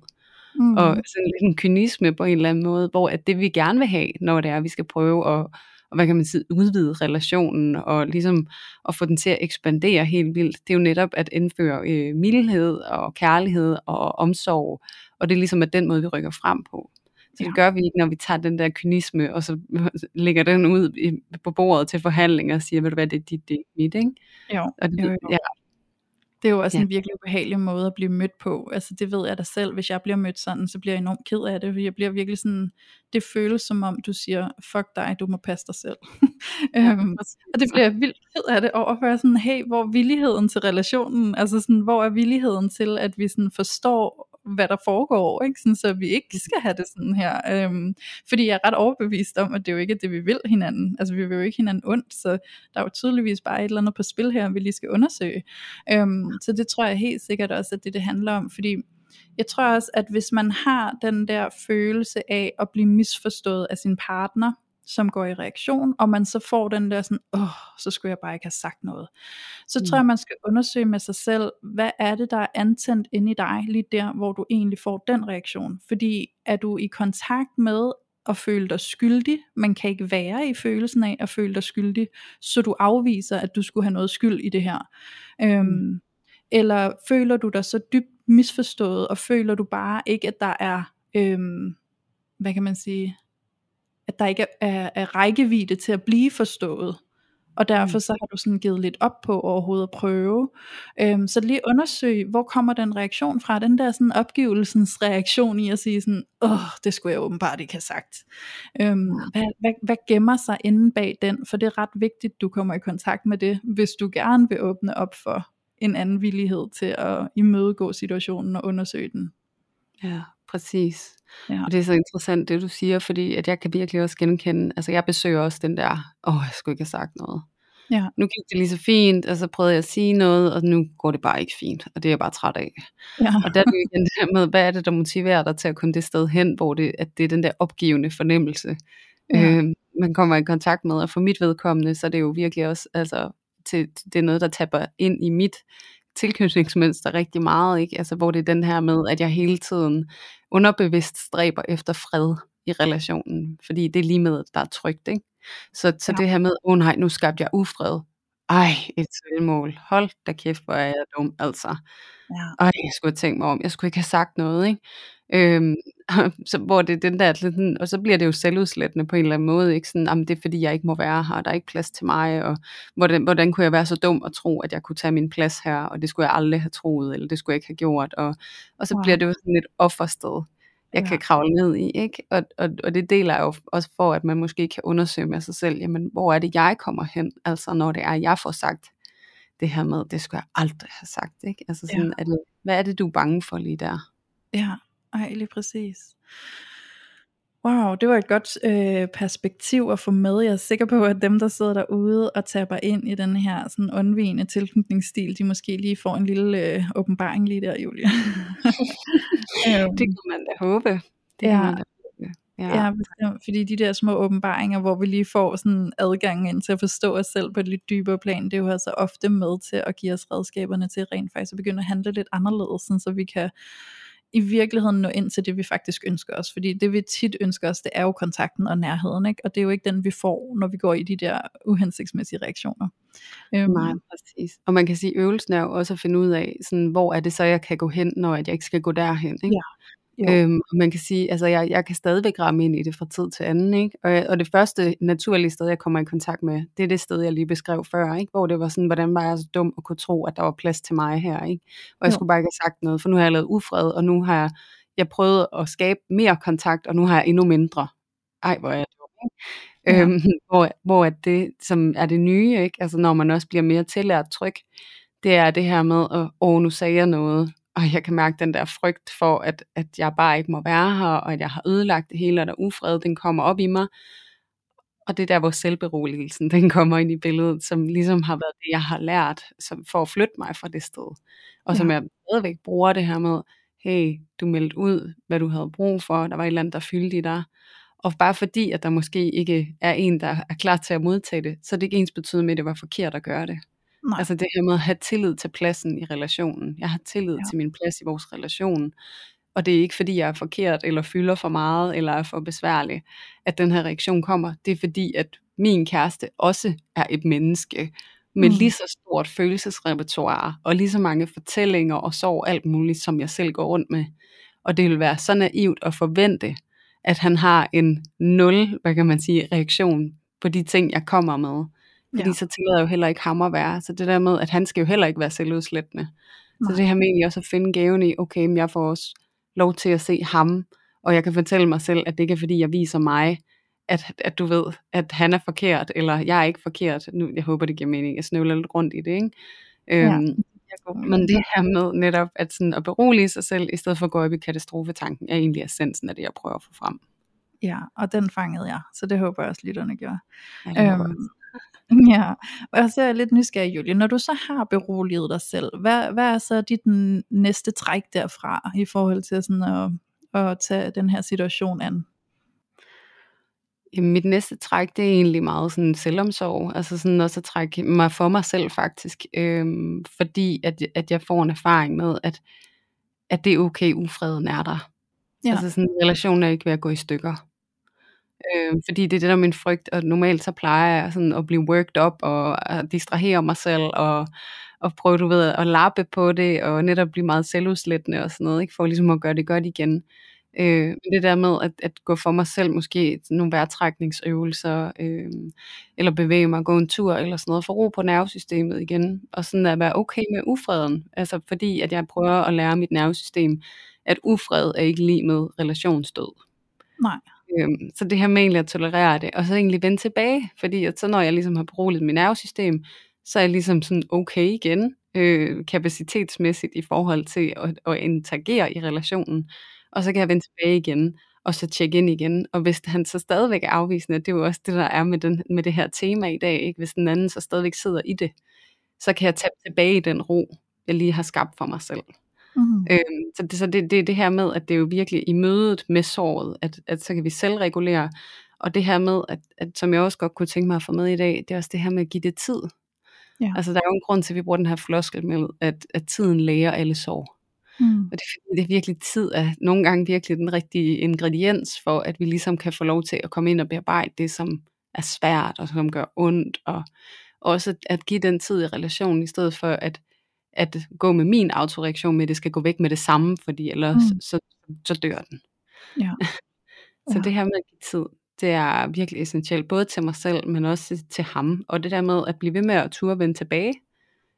[SPEAKER 2] mm. og sådan en kynisme på en eller anden måde, hvor at det vi gerne vil have, når det er, at vi skal prøve at og hvad kan man sige, udvide relationen og ligesom at få den til at ekspandere helt vildt, det er jo netop at indføre øh, mildhed og kærlighed og omsorg, og det er ligesom at den måde, vi rykker frem på. Så det gør vi ikke, når vi tager den der kynisme, og så lægger den ud på bordet til forhandlinger og siger, ved du hvad, det er dit, det er mit, ikke?
[SPEAKER 1] Jo,
[SPEAKER 2] og det,
[SPEAKER 1] jo, jo. Ja, det er jo også ja. en virkelig ubehagelig måde at blive mødt på. Altså det ved jeg da selv, hvis jeg bliver mødt sådan, så bliver jeg enormt ked af det, fordi jeg bliver virkelig sådan, det føles som om du siger, fuck dig, du må passe dig selv. Øhm, og det bliver jeg vildt ked af det over, for sådan, hey, hvor er villigheden til relationen, altså sådan, hvor er villigheden til, at vi sådan forstår hvad der foregår, ikke? Sådan, så vi ikke skal have det sådan her. Øhm, fordi jeg er ret overbevist om, at det jo ikke er det, vi vil hinanden. Altså vi vil jo ikke hinanden ondt, så der er jo tydeligvis bare et eller andet på spil her, vi lige skal undersøge. Øhm, så det tror jeg helt sikkert også, at det det handler om, fordi jeg tror også, at hvis man har den der følelse af at blive misforstået af sin partner, som går i reaktion, og man så får den der sådan, åh, så skulle jeg bare ikke have sagt noget. Så mm. tror jeg, man skal undersøge med sig selv, hvad er det, der er antændt inde i dig, lige der, hvor du egentlig får den reaktion. Fordi er du i kontakt med at føle dig skyldig, man kan ikke være i følelsen af at føle dig skyldig, så du afviser, at du skulle have noget skyld i det her. Øhm, mm. Eller føler du dig så dybt misforstået, og føler du bare ikke, at der er, øhm, hvad kan man sige, at der ikke er, er, er rækkevidde til at blive forstået. Og derfor
[SPEAKER 2] Mm.
[SPEAKER 1] så har du sådan givet lidt op på overhovedet at prøve. Øhm, så lige undersøg, hvor kommer den reaktion fra, den der sådan opgivelsens reaktion i at sige sådan, åh, det skulle jeg åbenbart ikke have sagt. Øhm, hvad, hvad, hvad gemmer sig inde bag den? For det er ret vigtigt, du kommer i kontakt med det, hvis du gerne vil åbne op for en anden villighed til at imødegå situationen og undersøge den.
[SPEAKER 2] Ja, præcis.
[SPEAKER 1] Ja.
[SPEAKER 2] Og det er så interessant, det du siger, fordi at jeg kan virkelig også genkende, altså jeg besøger også den der, åh, jeg skulle ikke have sagt noget.
[SPEAKER 1] Ja.
[SPEAKER 2] Nu gik det lige så fint, og så prøvede jeg at sige noget, og nu går det bare ikke fint, og det er jeg bare træt af.
[SPEAKER 1] Ja.
[SPEAKER 2] Og der er det igen det der med, hvad er det, der motiverer dig til at komme det sted hen, hvor det, at det er den der opgivende fornemmelse,
[SPEAKER 1] Ja.
[SPEAKER 2] øh, man kommer i kontakt med. Og for mit vedkommende, så er det jo virkelig også, altså, til, det er noget, der tapper ind i mit tilknytningsmønster rigtig meget, ikke? Altså, hvor det er den her med, at jeg hele tiden underbevidst stræber efter fred i relationen, fordi det er lige med, at der er trygt, ikke? Så, så
[SPEAKER 1] Ja.
[SPEAKER 2] det her med, åh oh, nej, nu skabte jeg ufred. Ej, et selvmål. Hold da kæft, hvor er jeg dum, altså.
[SPEAKER 1] Ja.
[SPEAKER 2] Ej, jeg skulle have tænkt mig om, jeg skulle ikke have sagt noget, ikke? Øhm, så hvor det er den der, sådan, og så bliver det jo selvudslættende på en eller anden måde, ikke? Sådan, jamen, det er fordi, jeg ikke må være her, og der er ikke plads til mig, og hvordan, hvordan kunne jeg være så dum at tro, at jeg kunne tage min plads her, og det skulle jeg aldrig have troet, eller det skulle jeg ikke have gjort, og, og så
[SPEAKER 1] Wow.
[SPEAKER 2] bliver det jo sådan et offersted, jeg
[SPEAKER 1] Ja.
[SPEAKER 2] kan kravle ned i, ikke? Og, og, og det deler jeg jo også for, at man måske kan undersøge med sig selv, jamen, hvor er det, jeg kommer hen, altså når det er, jeg får sagt det her med, det skulle jeg aldrig have sagt, ikke? Altså sådan,
[SPEAKER 1] Ja.
[SPEAKER 2] er det, hvad er det, du er bange for lige der?
[SPEAKER 1] Ja, ej, lige præcis. Wow, det var et godt øh, perspektiv at få med. Jeg er sikker på, at dem, der sidder derude og tapper ind i den her sådan undvigende tilknytningsstil, de måske lige får en lille øh, åbenbaring lige der, Julia. øhm,
[SPEAKER 2] Det kan man da håbe. Det
[SPEAKER 1] Ja.
[SPEAKER 2] kan man da håbe. Ja.
[SPEAKER 1] Ja, bestemt, fordi de der små åbenbaringer, hvor vi lige får sådan adgang ind til at forstå os selv på et lidt dybere plan, det er jo altså ofte med til at give os redskaberne til rent faktisk at begynde at handle lidt anderledes, sådan så vi kan i virkeligheden nå ind til det, vi faktisk ønsker os. Fordi det, vi tit ønsker os, det er jo kontakten og nærheden, ikke? og det er jo ikke den, vi får, når vi går i de der uhensigtsmæssige reaktioner. Øhm,
[SPEAKER 2] Nej, præcis. Og man kan sige, at øvelsen er jo også at finde ud af, sådan, hvor er det så, jeg kan gå hen, når jeg ikke skal gå derhen. Ikke?
[SPEAKER 1] Ja. Jo.
[SPEAKER 2] Øhm, og man kan sige, altså jeg, jeg kan stadigvæk ramme ind i det fra tid til anden, ikke? Og, og det første naturlige sted, jeg kommer i kontakt med, det er det sted, jeg lige beskrev før, ikke? Hvor det var sådan, hvordan var jeg så dum at kunne tro, at der var plads til mig her, ikke? Og jeg
[SPEAKER 1] Jo.
[SPEAKER 2] skulle bare ikke have sagt noget, for nu har jeg lavet ufred, og nu har jeg, jeg prøvet at skabe mere kontakt, og nu har jeg endnu mindre. Ej, hvor er jeg dum, ikke?
[SPEAKER 1] Ja.
[SPEAKER 2] Øhm, hvor, hvor at det, som er det nye, ikke? Altså når man også bliver mere tillært tryg, det er det her med, at åh, nu sagde jeg noget, og jeg kan mærke den der frygt for, at, at jeg bare ikke må være her, og at jeg har ødelagt det hele, og der ufred, den kommer op i mig. Og det er der, hvor selvberoligelsen, den kommer ind i billedet, som ligesom har været det, jeg har lært, som, for at flytte mig fra det sted. Og som
[SPEAKER 1] Ja.
[SPEAKER 2] jeg stadigvæk bruger det her med, hey, du meldte ud, hvad du havde brug for, der var et eller andet, der fyldte i dig. Og bare fordi, at der måske ikke er en, der er klar til at modtage det, så er det ikke ens betydende med, at det var forkert at gøre det.
[SPEAKER 1] Nej.
[SPEAKER 2] Altså det her med at have tillid til pladsen i relationen. Jeg har tillid
[SPEAKER 1] Ja.
[SPEAKER 2] til min plads i vores relation. Og det er ikke fordi, jeg er forkert, eller fylder for meget, eller er for besværlig, at den her reaktion kommer. Det er fordi, at min kæreste også er et menneske, med
[SPEAKER 1] mm.
[SPEAKER 2] lige så stort følelsesrepertoire, og lige så mange fortællinger og sorg, alt muligt, som jeg selv går rundt med. Og det vil være så naivt at forvente, at han har en nul, hvad kan man sige, reaktion på de ting, jeg kommer med. Fordi
[SPEAKER 1] Ja.
[SPEAKER 2] så tillader jeg jo heller ikke ham at være. Så det der med, at han skal jo heller ikke være selvudslættende.
[SPEAKER 1] Nej.
[SPEAKER 2] Så det her med egentlig også at finde gaven i, okay, men jeg får også lov til at se ham, og jeg kan fortælle mig selv, at det ikke er fordi, jeg viser mig, at, at du ved, at han er forkert, eller jeg er ikke forkert. Nu, jeg håber, det giver mening. Jeg snøvler lidt rundt i det, ikke?
[SPEAKER 1] Ja.
[SPEAKER 2] Øhm, men det her med netop at, sådan at berolige sig selv, i stedet for at gå op i katastrofetanken, er egentlig essensen af det, jeg prøver at få frem.
[SPEAKER 1] Ja, og den fangede jeg, så det håber jeg også, lytterne gjorde.
[SPEAKER 2] Ja,
[SPEAKER 1] Øhm, ja, og så er jeg lidt nysgerrig, Julie. Når du så har beroliget dig selv, hvad, hvad er så dit næste træk derfra, i forhold til sådan at, at tage den her situation an?
[SPEAKER 2] Mit næste træk, det er egentlig meget sådan selvomsorg, altså sådan også at trække mig for mig selv faktisk, øhm, fordi at, at jeg får en erfaring med, at, at det er okay, ufreden er der.
[SPEAKER 1] Ja.
[SPEAKER 2] Altså sådan, relationen er ikke ved at gå i stykker. Øh, fordi det er det, der er min frygt, og normalt så plejer jeg sådan at blive worked up, og at distrahere mig selv, og, og prøve, du ved, at lappe på det, og netop blive meget selvudslættende og sådan noget, ikke? for ligesom at gøre det godt igen. Øh, det der med at, at gå for mig selv, måske nogle vejrtrækningsøvelser, øh, eller bevæge mig, gå en tur, eller sådan noget, for ro på nervesystemet igen, og sådan at være okay med ufreden, altså fordi at jeg prøver at lære mit nervesystem, at ufred er ikke lige med relationsdød.
[SPEAKER 1] Nej.
[SPEAKER 2] Øhm, så det her med egentlig at tolerere det, og så egentlig vende tilbage, fordi at så når jeg ligesom har beroliget mit nervesystem, så er jeg ligesom sådan okay igen, øh, kapacitetsmæssigt i forhold til at, at interagere i relationen, og så kan jeg vende tilbage igen, og så tjekke ind igen, og hvis han så stadigvæk er afvisende, det er jo også det, der er med, den, med det her tema i dag, ikke? hvis den anden så stadigvæk sidder i det, så kan jeg tage tilbage i den ro, jeg lige har skabt for mig selv. Mm. Øhm, så det, så det, det det her med, at det er jo virkelig i mødet med såret, at, at så kan vi selv regulere, og det her med, at, at som jeg også godt kunne tænke mig at få med i dag, det er også det her med at give det tid. Ja. Altså der er jo en grund til, at vi bruger den her floskel med, at, at tiden læger alle sår. Mm. Og det, det er virkelig tid, at nogle gange virkelig den rigtige ingrediens for, at vi ligesom kan få lov til at komme ind og bearbejde det, som er svært og som gør ondt, og også at give den tid i relationen, i stedet for at at gå med min autoreaktion med, at det skal gå væk med det samme, fordi ellers mm. så, så dør den. Ja. så ja. det her med at give tid, det er virkelig essentielt, både til mig selv, men også til ham. Og det der med at blive ved med at turde vende tilbage,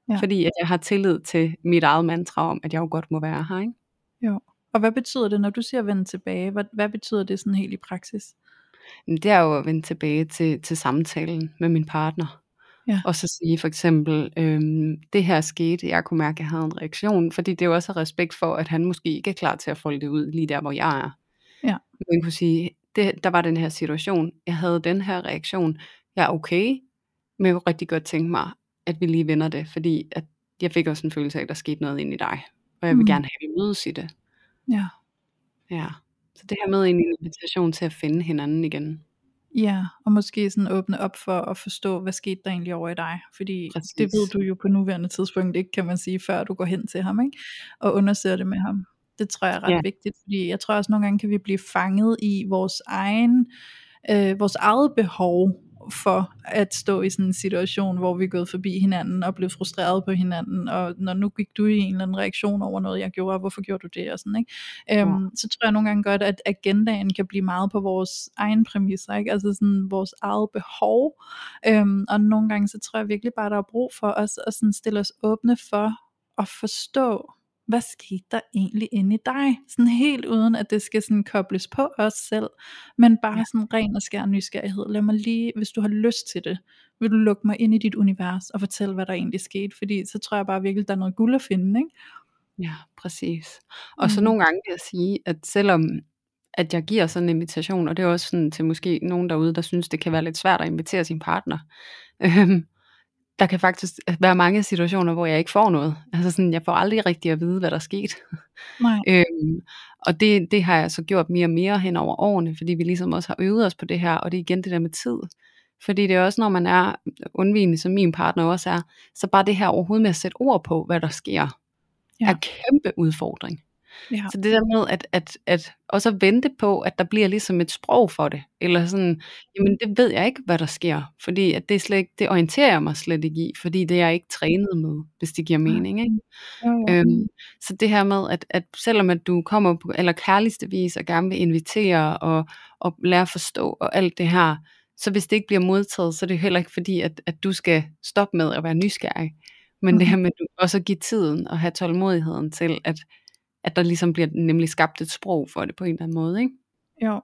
[SPEAKER 2] ja. fordi at jeg har tillid til mit eget mantra om, at jeg jo godt må være her. Ikke?
[SPEAKER 1] Jo. Og hvad betyder det, når du siger vende tilbage? Hvad, hvad betyder det sådan helt i praksis?
[SPEAKER 2] Det er jo at vende tilbage til, til samtalen med min partner. Ja. Og så sige for eksempel, øhm, det her skete, jeg kunne mærke, at jeg havde en reaktion, fordi det er jo også respekt for, at han måske ikke er klar til at folde det ud lige der, hvor jeg er. Ja. Man kunne sige, det, der var den her situation, jeg havde den her reaktion, jeg er okay, men jeg kunne rigtig godt tænke mig, at vi lige vender det, fordi at jeg fik også en følelse af, at der skete noget ind i dig, og jeg vil mm. gerne have, at vi mødes i det. Ja. Ja. Så det her med en invitation til at finde hinanden igen.
[SPEAKER 1] Ja, og måske sådan åbne op for at forstå, hvad skete der egentlig over i dig. Fordi Præcis. det ved du jo på nuværende tidspunkt ikke, kan man sige, før du går hen til ham, ikke? Og undersøger det med ham. Det tror jeg er ret ja. vigtigt, fordi jeg tror også nogle gange kan vi blive fanget i vores egen, øh, vores eget behov for at stå i sådan en situation, hvor vi er gået forbi hinanden og blevet frustreret på hinanden, og når nu gik du i en eller anden reaktion over noget, jeg gjorde, hvorfor gjorde du det, og sådan, ikke? Øhm, så tror jeg nogle gange godt, at agendaen kan blive meget på vores egen præmisser, ikke? altså sådan vores eget behov, øhm, og nogle gange så tror jeg virkelig bare, der er brug for os at sådan stille os åbne for at forstå, hvad skete der egentlig inde i dig? Sådan helt uden, at det skal sådan kobles på os selv, men bare ja. sådan ren og skær nysgerrighed. Lad mig lige, hvis du har lyst til det, vil du lukke mig ind i dit univers og fortælle, hvad der egentlig skete, fordi så tror jeg bare virkelig, der er noget guld at finde, ikke?
[SPEAKER 2] Ja, præcis. Og mm. så nogle gange vil jeg sige, at selvom at jeg giver sådan en invitation, og det er også sådan til måske nogen derude, der synes, det kan være lidt svært at invitere sin partner, øhm, der kan faktisk være mange situationer, hvor jeg ikke får noget. Altså sådan, jeg får aldrig rigtig at vide, hvad der er sket. Nej. øhm, og det, det har jeg så gjort mere og mere hen over årene, fordi vi ligesom også har øvet os på det her, og det er igen det der med tid. Fordi det er også, når man er undvigende, som min partner også er, så bare det her overhovedet med at sætte ord på, hvad der sker, ja. er kæmpe udfordring. Ja. Så det der med at, at, at også vente på, at der bliver ligesom et sprog for det, eller sådan, jamen det ved jeg ikke, hvad der sker, fordi at det, er slet ikke, det orienterer jeg mig slet ikke i, fordi det er jeg ikke trænet med, hvis det giver mening. Ikke? Ja. Øhm, så det her med, at, at selvom at du kommer på eller kærligste vis og gerne vil invitere og, og lære at forstå og alt det her, så hvis det ikke bliver modtaget, så er det heller ikke fordi, at, at du skal stoppe med at være nysgerrig. Men mm. det her med at også at give tiden og have tålmodigheden til, at at der ligesom bliver nemlig skabt et sprog for det på en eller anden måde, ikke?
[SPEAKER 1] Jo.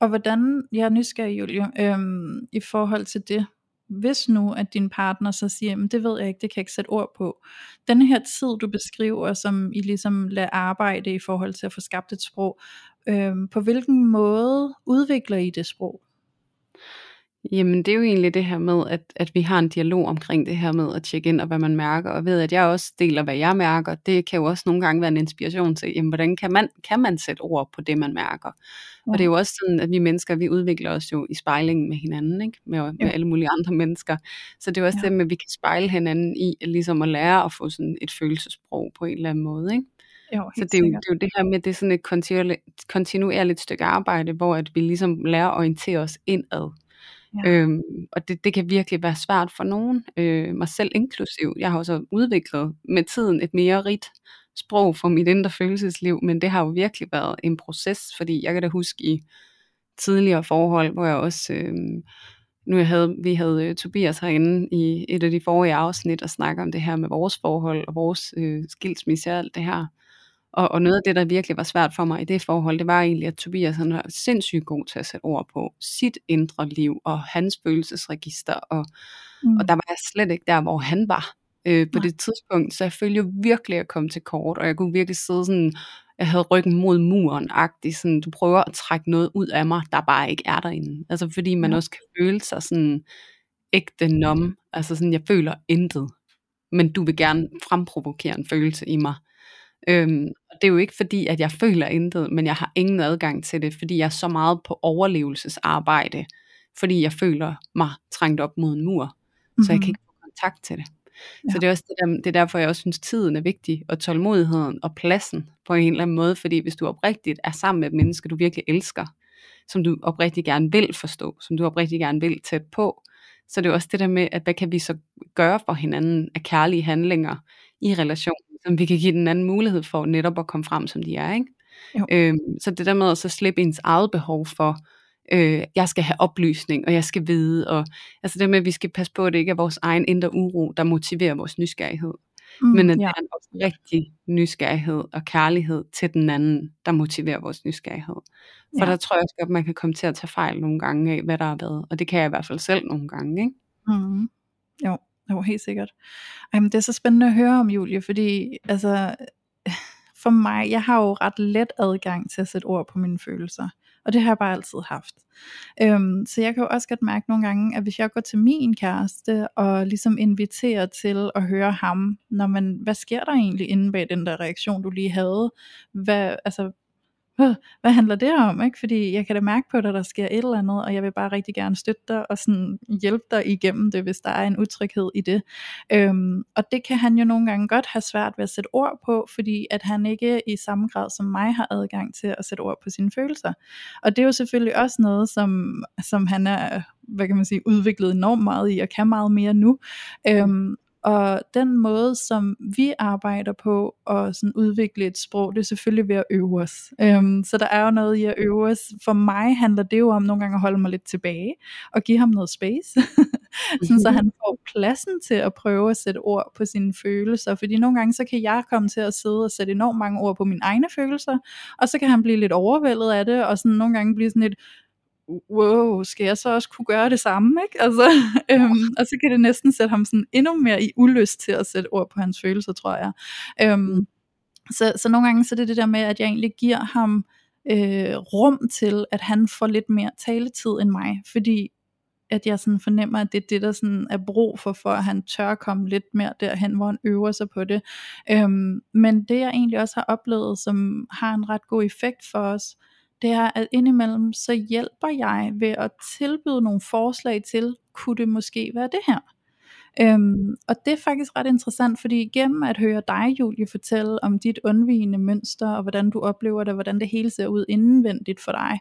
[SPEAKER 1] Og hvordan, jeg er nysgerrig, Julie, øhm, i forhold til det, hvis nu, at din partner så siger, men det ved jeg ikke, det kan jeg ikke sætte ord på. Den her tid, du beskriver, som I ligesom lader arbejde i forhold til at få skabt et sprog, øhm, på hvilken måde udvikler I det sprog?
[SPEAKER 2] Jamen det er jo egentlig det her med, at, at vi har en dialog omkring det her med at tjekke ind og hvad man mærker, og ved at jeg også deler, hvad jeg mærker, det kan jo også nogle gange være en inspiration til, jamen hvordan kan man, kan man sætte ord på det, man mærker? Ja. Og det er jo også sådan, at vi mennesker, vi udvikler os jo i spejlingen med hinanden, ikke? Med, med alle mulige andre mennesker. Så det er jo også ja. det med, at vi kan spejle hinanden i, ligesom at lære at få sådan et følelsesprog på en eller anden måde, ikke? Jo, så det er, jo, det er jo det her med, det er sådan et kontinuerligt, kontinuerligt stykke arbejde, hvor at vi ligesom lærer at orientere os indad Ja. Øhm, og det, det kan virkelig være svært for nogen, øh, mig selv inklusiv. Jeg har også udviklet med tiden et mere rigt sprog for mit indre følelsesliv, men det har jo virkelig været en proces, fordi jeg kan da huske i tidligere forhold, hvor jeg også, øh, nu jeg havde, vi havde øh, Tobias herinde i et af de forrige afsnit og snakke om det her med vores forhold og vores øh, skilsmisse og alt det her. Og, og noget af det, der virkelig var svært for mig i det forhold, det var egentlig, at Tobias han var sindssygt god til at sætte ord på sit indre liv og hans følelsesregister. Og, mm. og der var jeg slet ikke der, hvor han var øh, på Nej. det tidspunkt. Så jeg følte jo virkelig at komme til kort, og jeg kunne virkelig sidde sådan, jeg havde ryggen mod muren agtig sådan, du prøver at trække noget ud af mig, der bare ikke er derinde. Altså fordi man ja. også kan føle sig sådan ægte nom, altså sådan, jeg føler intet, men du vil gerne fremprovokere en følelse i mig. Øhm, og det er jo ikke fordi, at jeg føler intet, men jeg har ingen adgang til det, fordi jeg er så meget på overlevelsesarbejde, fordi jeg føler mig trængt op mod en mur, mm-hmm. så jeg kan mhm. ikke få kontakt til det. Ja. Så det er også det, der, det er derfor, jeg også synes, tiden er vigtig, og tålmodigheden og pladsen på en eller anden måde, fordi hvis du oprigtigt er sammen med et menneske, du virkelig elsker, som du oprigtigt gerne vil forstå, som du oprigtigt gerne vil tæt på, så det er også det der med, at hvad kan vi så gøre for hinanden af kærlige handlinger i relationen, som vi kan give den anden mulighed for netop at komme frem, som de er. Ikke? Øhm, så det der med at så slippe ens eget behov for, øh, jeg skal have oplysning, og jeg skal vide, og altså det med, at vi skal passe på, at det ikke er vores egen indre uro, der motiverer vores nysgerrighed. Mm, men at ja. det er også rigtig nysgerrighed og kærlighed til den anden, der motiverer vores nysgerrighed. For ja. der tror jeg også godt, man kan komme til at tage fejl nogle gange af, hvad der har været. Og det kan jeg i hvert fald selv nogle gange. Ikke?
[SPEAKER 1] Mm. Jo, jo, helt sikkert. Ej, men det er så spændende at høre om, Julie, fordi altså, for mig, jeg har jo ret let adgang til at sætte ord på mine følelser. Og det har jeg bare altid haft. Øhm, så jeg kan jo også godt mærke nogle gange, at hvis jeg går til min kæreste og ligesom inviterer til at høre ham, når man, hvad sker der egentlig inde bag den der reaktion, du lige havde? Hvad, altså, hvad handler det om? Ikke? Fordi jeg kan da mærke på dig, der sker et eller andet, og jeg vil bare rigtig gerne støtte dig og sådan hjælpe dig igennem det, hvis der er en utryghed i det. Øhm, og det kan han jo nogle gange godt have svært ved at sætte ord på, fordi at han ikke i samme grad som mig har adgang til at sætte ord på sine følelser. Og det er jo selvfølgelig også noget, som, som han er hvad kan man sige, udviklet enormt meget i, og kan meget mere nu. Øhm, og den måde, som vi arbejder på og sådan udvikle et sprog, det er selvfølgelig ved at øve os. Øhm, så der er jo noget i at øve os. For mig handler det jo om nogle gange at holde mig lidt tilbage og give ham noget space. sådan, så han får pladsen til at prøve at sætte ord på sine følelser. Fordi nogle gange så kan jeg komme til at sidde og sætte enormt mange ord på mine egne følelser, og så kan han blive lidt overvældet af det, og sådan nogle gange blive sådan lidt, wow, skal jeg så også kunne gøre det samme, ikke? Altså, øhm, og så kan det næsten sætte ham sådan endnu mere i ulyst til at sætte ord på hans følelser, tror jeg. Øhm, mm. så, så nogle gange så er det det der med, at jeg egentlig giver ham øh, rum til, at han får lidt mere taletid end mig, fordi at jeg sådan fornemmer, at det er det, der sådan er brug for, for at han tør komme lidt mere derhen, hvor han øver sig på det. Øhm, men det jeg egentlig også har oplevet, som har en ret god effekt for os, det er, at indimellem så hjælper jeg ved at tilbyde nogle forslag til, kunne det måske være det her? Øhm, og det er faktisk ret interessant, fordi gennem at høre dig, Julie, fortælle om dit undvigende mønster, og hvordan du oplever det, og hvordan det hele ser ud indvendigt for dig,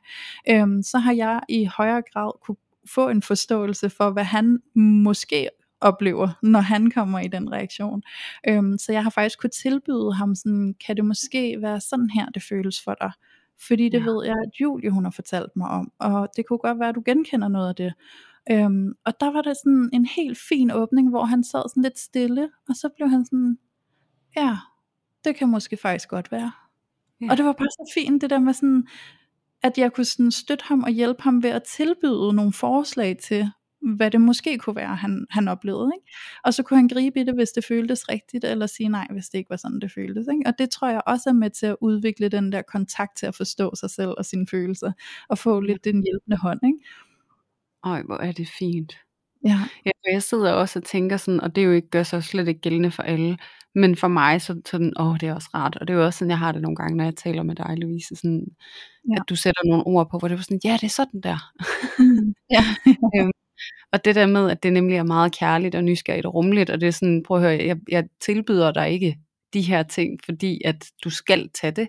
[SPEAKER 1] øhm, så har jeg i højere grad kunne få en forståelse for, hvad han måske oplever, når han kommer i den reaktion. Øhm, så jeg har faktisk kunne tilbyde ham sådan, kan det måske være sådan her, det føles for dig? Fordi det ja. ved jeg, at Julie hun har fortalt mig om, og det kunne godt være, at du genkender noget af det. Øhm, og der var der sådan en helt fin åbning, hvor han sad sådan lidt stille, og så blev han sådan, ja, det kan måske faktisk godt være. Ja. Og det var bare så fint, det der med sådan, at jeg kunne sådan støtte ham og hjælpe ham ved at tilbyde nogle forslag til, hvad det måske kunne være, han, han oplevede. Ikke? Og så kunne han gribe i det, hvis det føltes rigtigt, eller sige nej, hvis det ikke var sådan, det føltes. Ikke? Og det tror jeg også er med til at udvikle den der kontakt til at forstå sig selv og sine følelser, og få lidt den hjælpende hånd. Ikke?
[SPEAKER 2] Ej, hvor er det fint. Ja. ja for jeg sidder også og tænker sådan, og det er jo ikke, gør sig slet ikke gældende for alle, men for mig, så sådan, åh, det er også rart, og det er jo også sådan, jeg har det nogle gange, når jeg taler med dig, Louise, sådan, ja. at du sætter nogle ord på, hvor det var sådan, ja, det er sådan der. Mm. ja. øhm, og det der med, at det nemlig er meget kærligt og nysgerrigt og rummeligt, og det er sådan, prøv at høre, jeg, jeg tilbyder dig ikke de her ting, fordi at du skal tage det,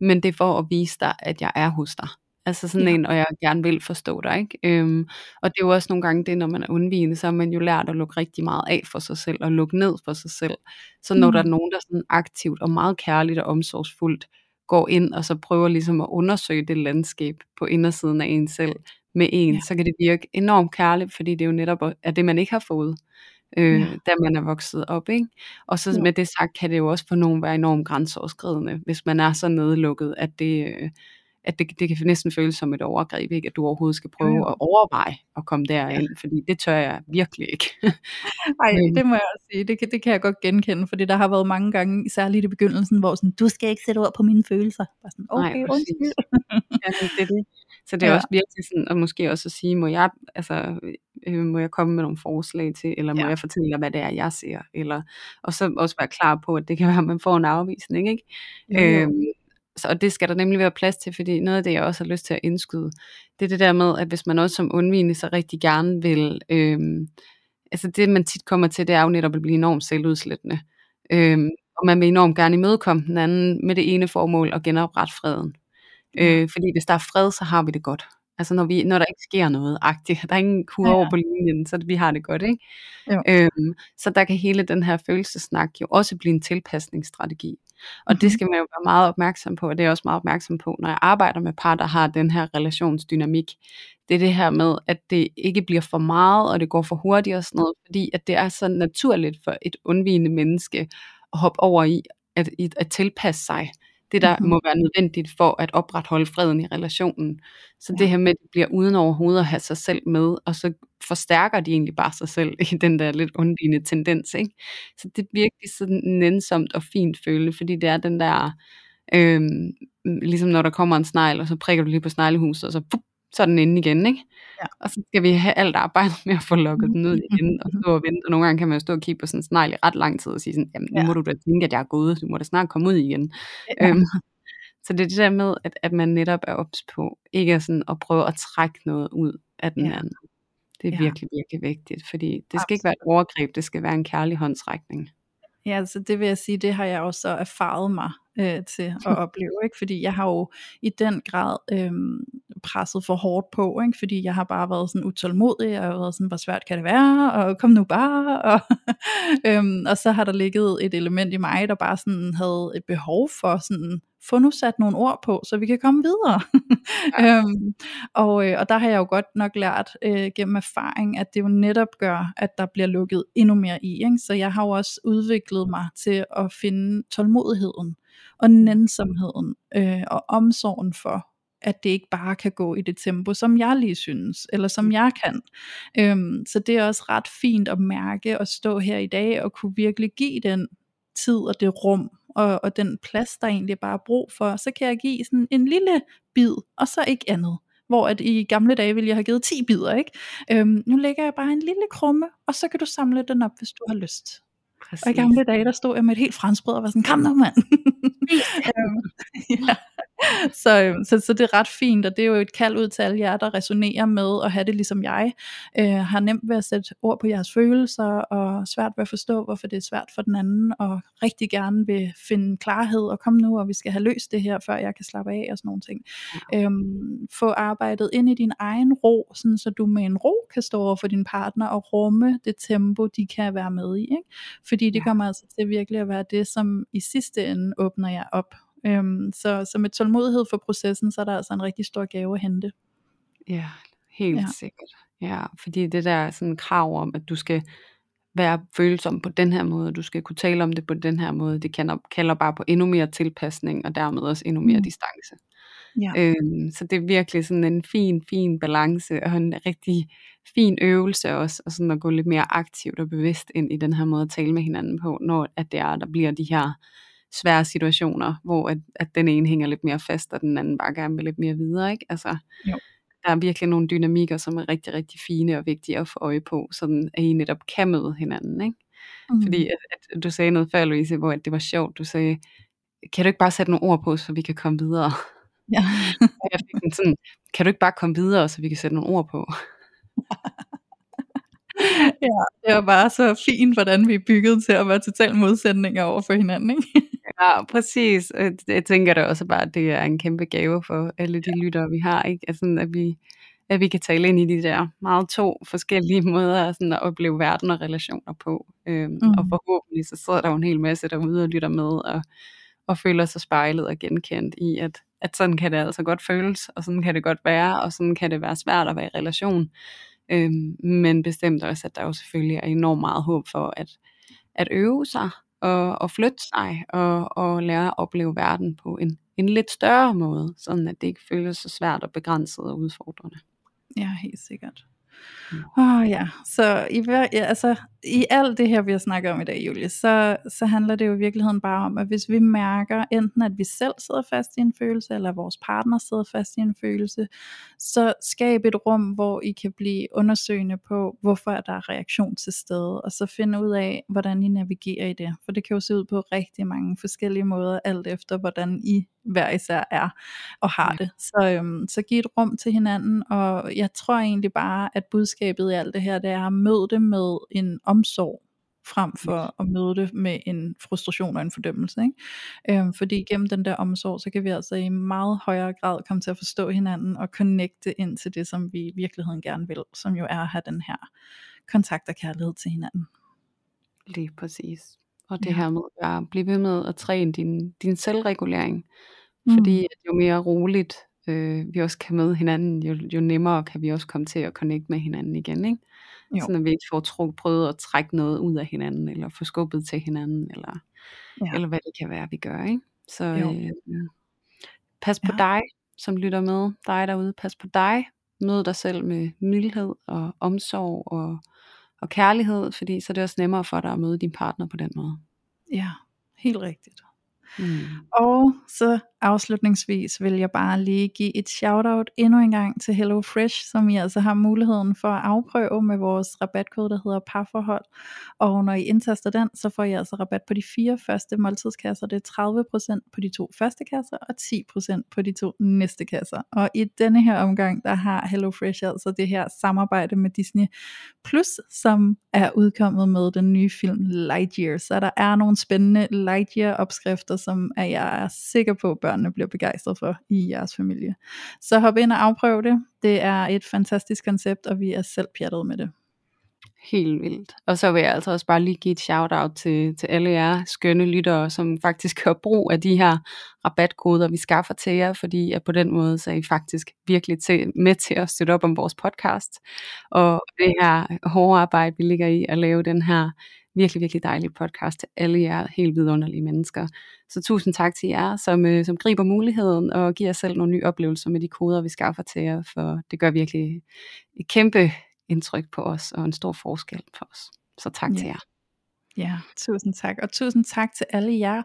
[SPEAKER 2] men det er for at vise dig, at jeg er hos dig. Altså sådan ja. en, og jeg gerne vil forstå dig, ikke? Øhm, og det er jo også nogle gange det, når man er undvigende, så har man jo lært at lukke rigtig meget af for sig selv, og lukke ned for sig selv. Så når mm. der er nogen, der sådan aktivt og meget kærligt og omsorgsfuldt går ind, og så prøver ligesom at undersøge det landskab på indersiden af en selv med en, ja. så kan det virke enormt kærligt, fordi det jo netop er det, man ikke har fået øh, ja. da man er vokset op. Ikke? Og så ja. med det sagt, kan det jo også for nogen være enormt grænseoverskridende, hvis man er så nedlukket, at det, øh, at det, det kan næsten føles som et overgreb, ikke? at du overhovedet skal prøve ja. at overveje at komme derind, ja. fordi det tør jeg virkelig ikke.
[SPEAKER 1] Nej, det må jeg også sige, det kan, det kan jeg godt genkende, fordi der har været mange gange, særligt i begyndelsen, hvor sådan, du skal ikke sætte ord på mine følelser. Bare sådan, okay, Nej, undskyld.
[SPEAKER 2] ja, det, det, det. Så det er ja. også virkelig sådan, og måske også at sige, må jeg, altså, øh, må jeg komme med nogle forslag til, eller må ja. jeg fortælle dig, hvad det er, jeg ser, eller, og så også være klar på, at det kan være, at man får en afvisning, ikke? Ja, øhm, så, og det skal der nemlig være plads til, fordi noget af det, jeg også har lyst til at indskyde, det er det der med, at hvis man også som undvigende så rigtig gerne vil, øhm, altså det man tit kommer til, det er jo netop at blive enormt selvudslættende. Øhm, og man vil enormt gerne imødekomme den anden med det ene formål at genoprette freden. Øh, fordi hvis der er fred, så har vi det godt. Altså når, vi, når der ikke sker noget agtigt, der er ingen kur over ja. på linjen, så vi har det godt, ikke? Øhm, så der kan hele den her følelsesnak jo også blive en tilpasningsstrategi. Og mm-hmm. det skal man jo være meget opmærksom på, og det er jeg også meget opmærksom på, når jeg arbejder med par, der har den her relationsdynamik. Det er det her med, at det ikke bliver for meget, og det går for hurtigt og sådan noget, fordi at det er så naturligt for et undvigende menneske at hoppe over i, at, at tilpasse sig det der mm-hmm. må være nødvendigt for at opretholde freden i relationen. Så ja. det her med, at de bliver uden overhovedet at have sig selv med, og så forstærker de egentlig bare sig selv i den der lidt undvigende tendens. Ikke? Så det er virkelig sådan nænsomt og fint føle, fordi det er den der, øhm, ligesom når der kommer en snegl, og så prikker du lige på sneglehuset, og så pup, så er den inde igen, ikke? Ja. Og så skal vi have alt arbejde med at få lukket den ud igen, og stå og vente. Og nogle gange kan man stå og kigge på sådan en snegl i ret lang tid, og sige sådan, jamen nu ja. må du da tænke, at jeg er gået, du må da snart komme ud igen. Ja. Øhm, så det er det der med, at, at man netop er ops på, ikke sådan at prøve at trække noget ud af den ja. anden. Det er ja. virkelig, virkelig vigtigt, fordi det skal Absolut. ikke være et overgreb, det skal være en kærlig håndsrækning.
[SPEAKER 1] Ja, altså det vil jeg sige, det har jeg også erfaret mig øh, til at opleve, ikke? fordi jeg har jo i den grad øh, presset for hårdt på, ikke? fordi jeg har bare været sådan utålmodig, og været sådan, hvor svært kan det være, og kom nu bare, og, øh, og så har der ligget et element i mig, der bare sådan havde et behov for sådan, få nu sat nogle ord på, så vi kan komme videre. Ja. øhm, og, øh, og der har jeg jo godt nok lært øh, gennem erfaring, at det jo netop gør, at der bliver lukket endnu mere i. Ikke? Så jeg har jo også udviklet mig til at finde tålmodigheden og nænsomheden øh, og omsorgen for, at det ikke bare kan gå i det tempo, som jeg lige synes, eller som jeg kan. Øhm, så det er også ret fint at mærke og stå her i dag og kunne virkelig give den tid og det rum og, og den plads, der egentlig bare er brug for, så kan jeg give sådan en lille bid, og så ikke andet. Hvor at i gamle dage ville jeg have givet 10 bidder, ikke? Øhm, nu lægger jeg bare en lille krumme, og så kan du samle den op, hvis du har lyst. Præcis. Og i gamle dage, der stod jeg med et helt franskbrød og var sådan, kom nu mand. øhm, ja. så, øhm, så, så det er ret fint, og det er jo et kald ud til alle jer, der resonerer med at have det ligesom jeg. Øh, har nemt ved at sætte ord på jeres følelser, og svært ved at forstå, hvorfor det er svært for den anden, og rigtig gerne vil finde klarhed, og kom nu, og vi skal have løst det her, før jeg kan slappe af, og sådan nogle ting. Ja. Øhm, få arbejdet ind i din egen ro, sådan så du med en ro kan stå over for din partner, og rumme det tempo, de kan være med i. Ikke? Fordi det kommer altså til virkelig at være det, som i sidste ende åbner jer op. Øhm, så, så med tålmodighed for processen, så er der altså en rigtig stor gave at hente.
[SPEAKER 2] Ja, helt ja. sikkert. Ja, fordi det der sådan krav om, at du skal være følsom på den her måde, du skal kunne tale om det på den her måde, det kalder, kalder bare på endnu mere tilpasning, og dermed også endnu mere mm. distance. Ja. Øhm, så det er virkelig sådan en fin, fin balance, og en rigtig fin øvelse også, og sådan at gå lidt mere aktivt og bevidst ind i den her måde at tale med hinanden på, når at det er, der bliver de her svære situationer, hvor at, at den ene hænger lidt mere fast, og den anden bare gerne vil lidt mere videre, ikke? Altså, jo. der er virkelig nogle dynamikker, som er rigtig, rigtig fine og vigtige at få øje på, sådan at I netop kan møde hinanden, ikke? Mm. Fordi at, at du sagde noget før, Louise, hvor at det var sjovt, du sagde, kan du ikke bare sætte nogle ord på, så vi kan komme videre? Ja. jeg fik den sådan, kan du ikke bare komme videre, så vi kan sætte nogle ord på?
[SPEAKER 1] ja, det var bare så fint, hvordan vi er bygget til at være totalt modsætninger over for hinanden. Ikke?
[SPEAKER 2] Ja, præcis. Jeg tænker da også bare, at det er en kæmpe gave for alle de lyttere, vi har. Ikke? Altså, at, vi, at vi kan tale ind i de der meget to forskellige måder sådan at opleve verden og relationer på. Øhm, mm. Og forhåbentlig så sidder der jo en hel masse derude og lytter med og, og føler sig spejlet og genkendt i, at, at sådan kan det altså godt føles, og sådan kan det godt være, og sådan kan det være svært at være i relation. Øhm, men bestemt også, at der jo selvfølgelig er enormt meget håb for at, at øve sig og, og flytte sig og, og lære at opleve verden på en, en lidt større måde, sådan at det ikke føles så svært og begrænset og udfordrende.
[SPEAKER 1] Ja, helt sikkert. Åh oh, ja, så i, ja, altså, i alt det her, vi har snakket om i dag, Julie, så, så handler det jo i virkeligheden bare om, at hvis vi mærker enten, at vi selv sidder fast i en følelse, eller vores partner sidder fast i en følelse, så skab et rum, hvor I kan blive undersøgende på, hvorfor er der reaktion til stede, og så finde ud af, hvordan I navigerer i det. For det kan jo se ud på rigtig mange forskellige måder, alt efter hvordan I hver især er og har det. Så, øhm, så giv et rum til hinanden, og jeg tror egentlig bare, at budskabet i alt det her, det er at møde det med en omsorg, frem for at møde det med en frustration og en fordømmelse. Ikke? Øhm, fordi gennem den der omsorg, så kan vi altså i meget højere grad komme til at forstå hinanden og connecte ind til det, som vi i virkeligheden gerne vil, som jo er at have den her kontakt og kærlighed til hinanden.
[SPEAKER 2] Lige præcis. Og det ja. her med at blive ved med at træne din, din selvregulering. Fordi mm. jo mere roligt øh, vi også kan møde hinanden, jo, jo nemmere kan vi også komme til at connecte med hinanden igen. Ikke? Jo. Sådan at vi ikke får tro, prøvet at trække noget ud af hinanden, eller få skubbet til hinanden, eller, ja. eller hvad det kan være, vi gør. Ikke? Så øh, pas på ja. dig, som lytter med, dig derude, pas på dig, mød dig selv med mildhed og omsorg og, og kærlighed, fordi så er det også nemmere for dig at møde din partner på den måde.
[SPEAKER 1] Ja, helt rigtigt. Mm. Og så afslutningsvis vil jeg bare lige give et shout-out endnu en gang til Hello Fresh, som I altså har muligheden for at afprøve med vores rabatkode, der hedder parforhold. Og når I indtaster den, så får I altså rabat på de fire første måltidskasser. Det er 30% på de to første kasser og 10% på de to næste kasser. Og i denne her omgang, der har Hello Fresh altså det her samarbejde med Disney Plus, som er udkommet med den nye film Lightyear. Så der er nogle spændende Lightyear-opskrifter, som jeg er sikker på, børnene bliver begejstret for i jeres familie. Så hop ind og afprøv det. Det er et fantastisk koncept, og vi er selv pjattet med det.
[SPEAKER 2] Helt vildt. Og så vil jeg altså også bare lige give et shout out til, til alle jer skønne lyttere, som faktisk har brug af de her rabatkoder, vi skaffer til jer, fordi at på den måde så er I faktisk virkelig til, med til at støtte op om vores podcast. Og det her hårde arbejde, vi ligger i at lave den her virkelig, virkelig dejlig podcast til alle jer helt vidunderlige mennesker. Så tusind tak til jer, som, øh, som griber muligheden og giver selv nogle nye oplevelser med de koder, vi skaffer til jer, for det gør virkelig et kæmpe indtryk på os og en stor forskel på os. Så tak ja. til jer.
[SPEAKER 1] Ja, tusind tak. Og tusind tak til alle jer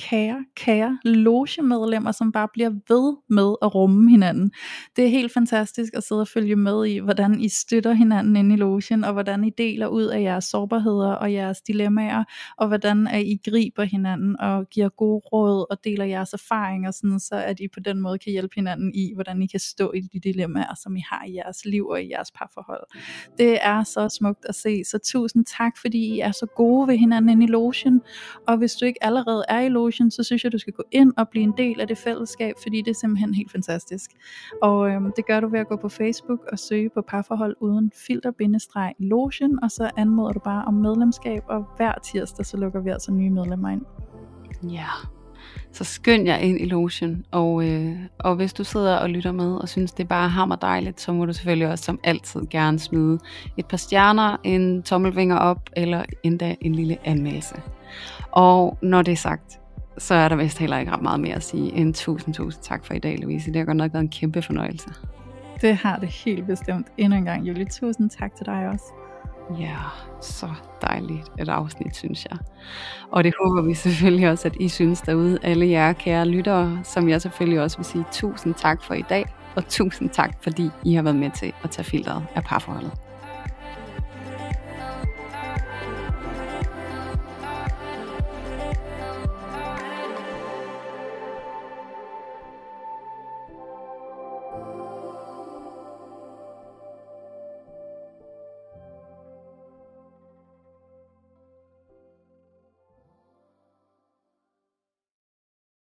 [SPEAKER 1] kære, kære logemedlemmer, som bare bliver ved med at rumme hinanden. Det er helt fantastisk at sidde og følge med i, hvordan I støtter hinanden inde i logen, og hvordan I deler ud af jeres sårbarheder og jeres dilemmaer, og hvordan at I griber hinanden og giver gode råd og deler jeres erfaringer, sådan, så at I på den måde kan hjælpe hinanden i, hvordan I kan stå i de dilemmaer, som I har i jeres liv og i jeres parforhold. Det er så smukt at se, så tusind tak, fordi I er så gode ved hinanden inde i logen, og hvis du ikke allerede er i logen, Ocean, så synes jeg, du skal gå ind og blive en del af det fællesskab, fordi det er simpelthen helt fantastisk. Og øhm, det gør du ved at gå på Facebook og søge på parforhold uden filter-lotion, og så anmoder du bare om medlemskab, og hver tirsdag så lukker vi altså nye medlemmer ind.
[SPEAKER 2] Ja, så skynd jer ind i lotion, og, øh, og hvis du sidder og lytter med og synes, det er bare hammer dejligt, så må du selvfølgelig også som altid gerne smide et par stjerner, en tommelvinger op, eller endda en lille anmeldelse. Og når det er sagt, så er der vist heller ikke ret meget mere at sige end tusind, tusind tak for i dag, Louise. Det har godt nok været en kæmpe fornøjelse.
[SPEAKER 1] Det har det helt bestemt. Endnu en gang, Julie. Tusind tak til dig også.
[SPEAKER 2] Ja, så dejligt et afsnit, synes jeg. Og det håber vi selvfølgelig også, at I synes derude, alle jer kære lyttere, som jeg selvfølgelig også vil sige tusind tak for i dag, og tusind tak, fordi I har været med til at tage filteret af parforholdet.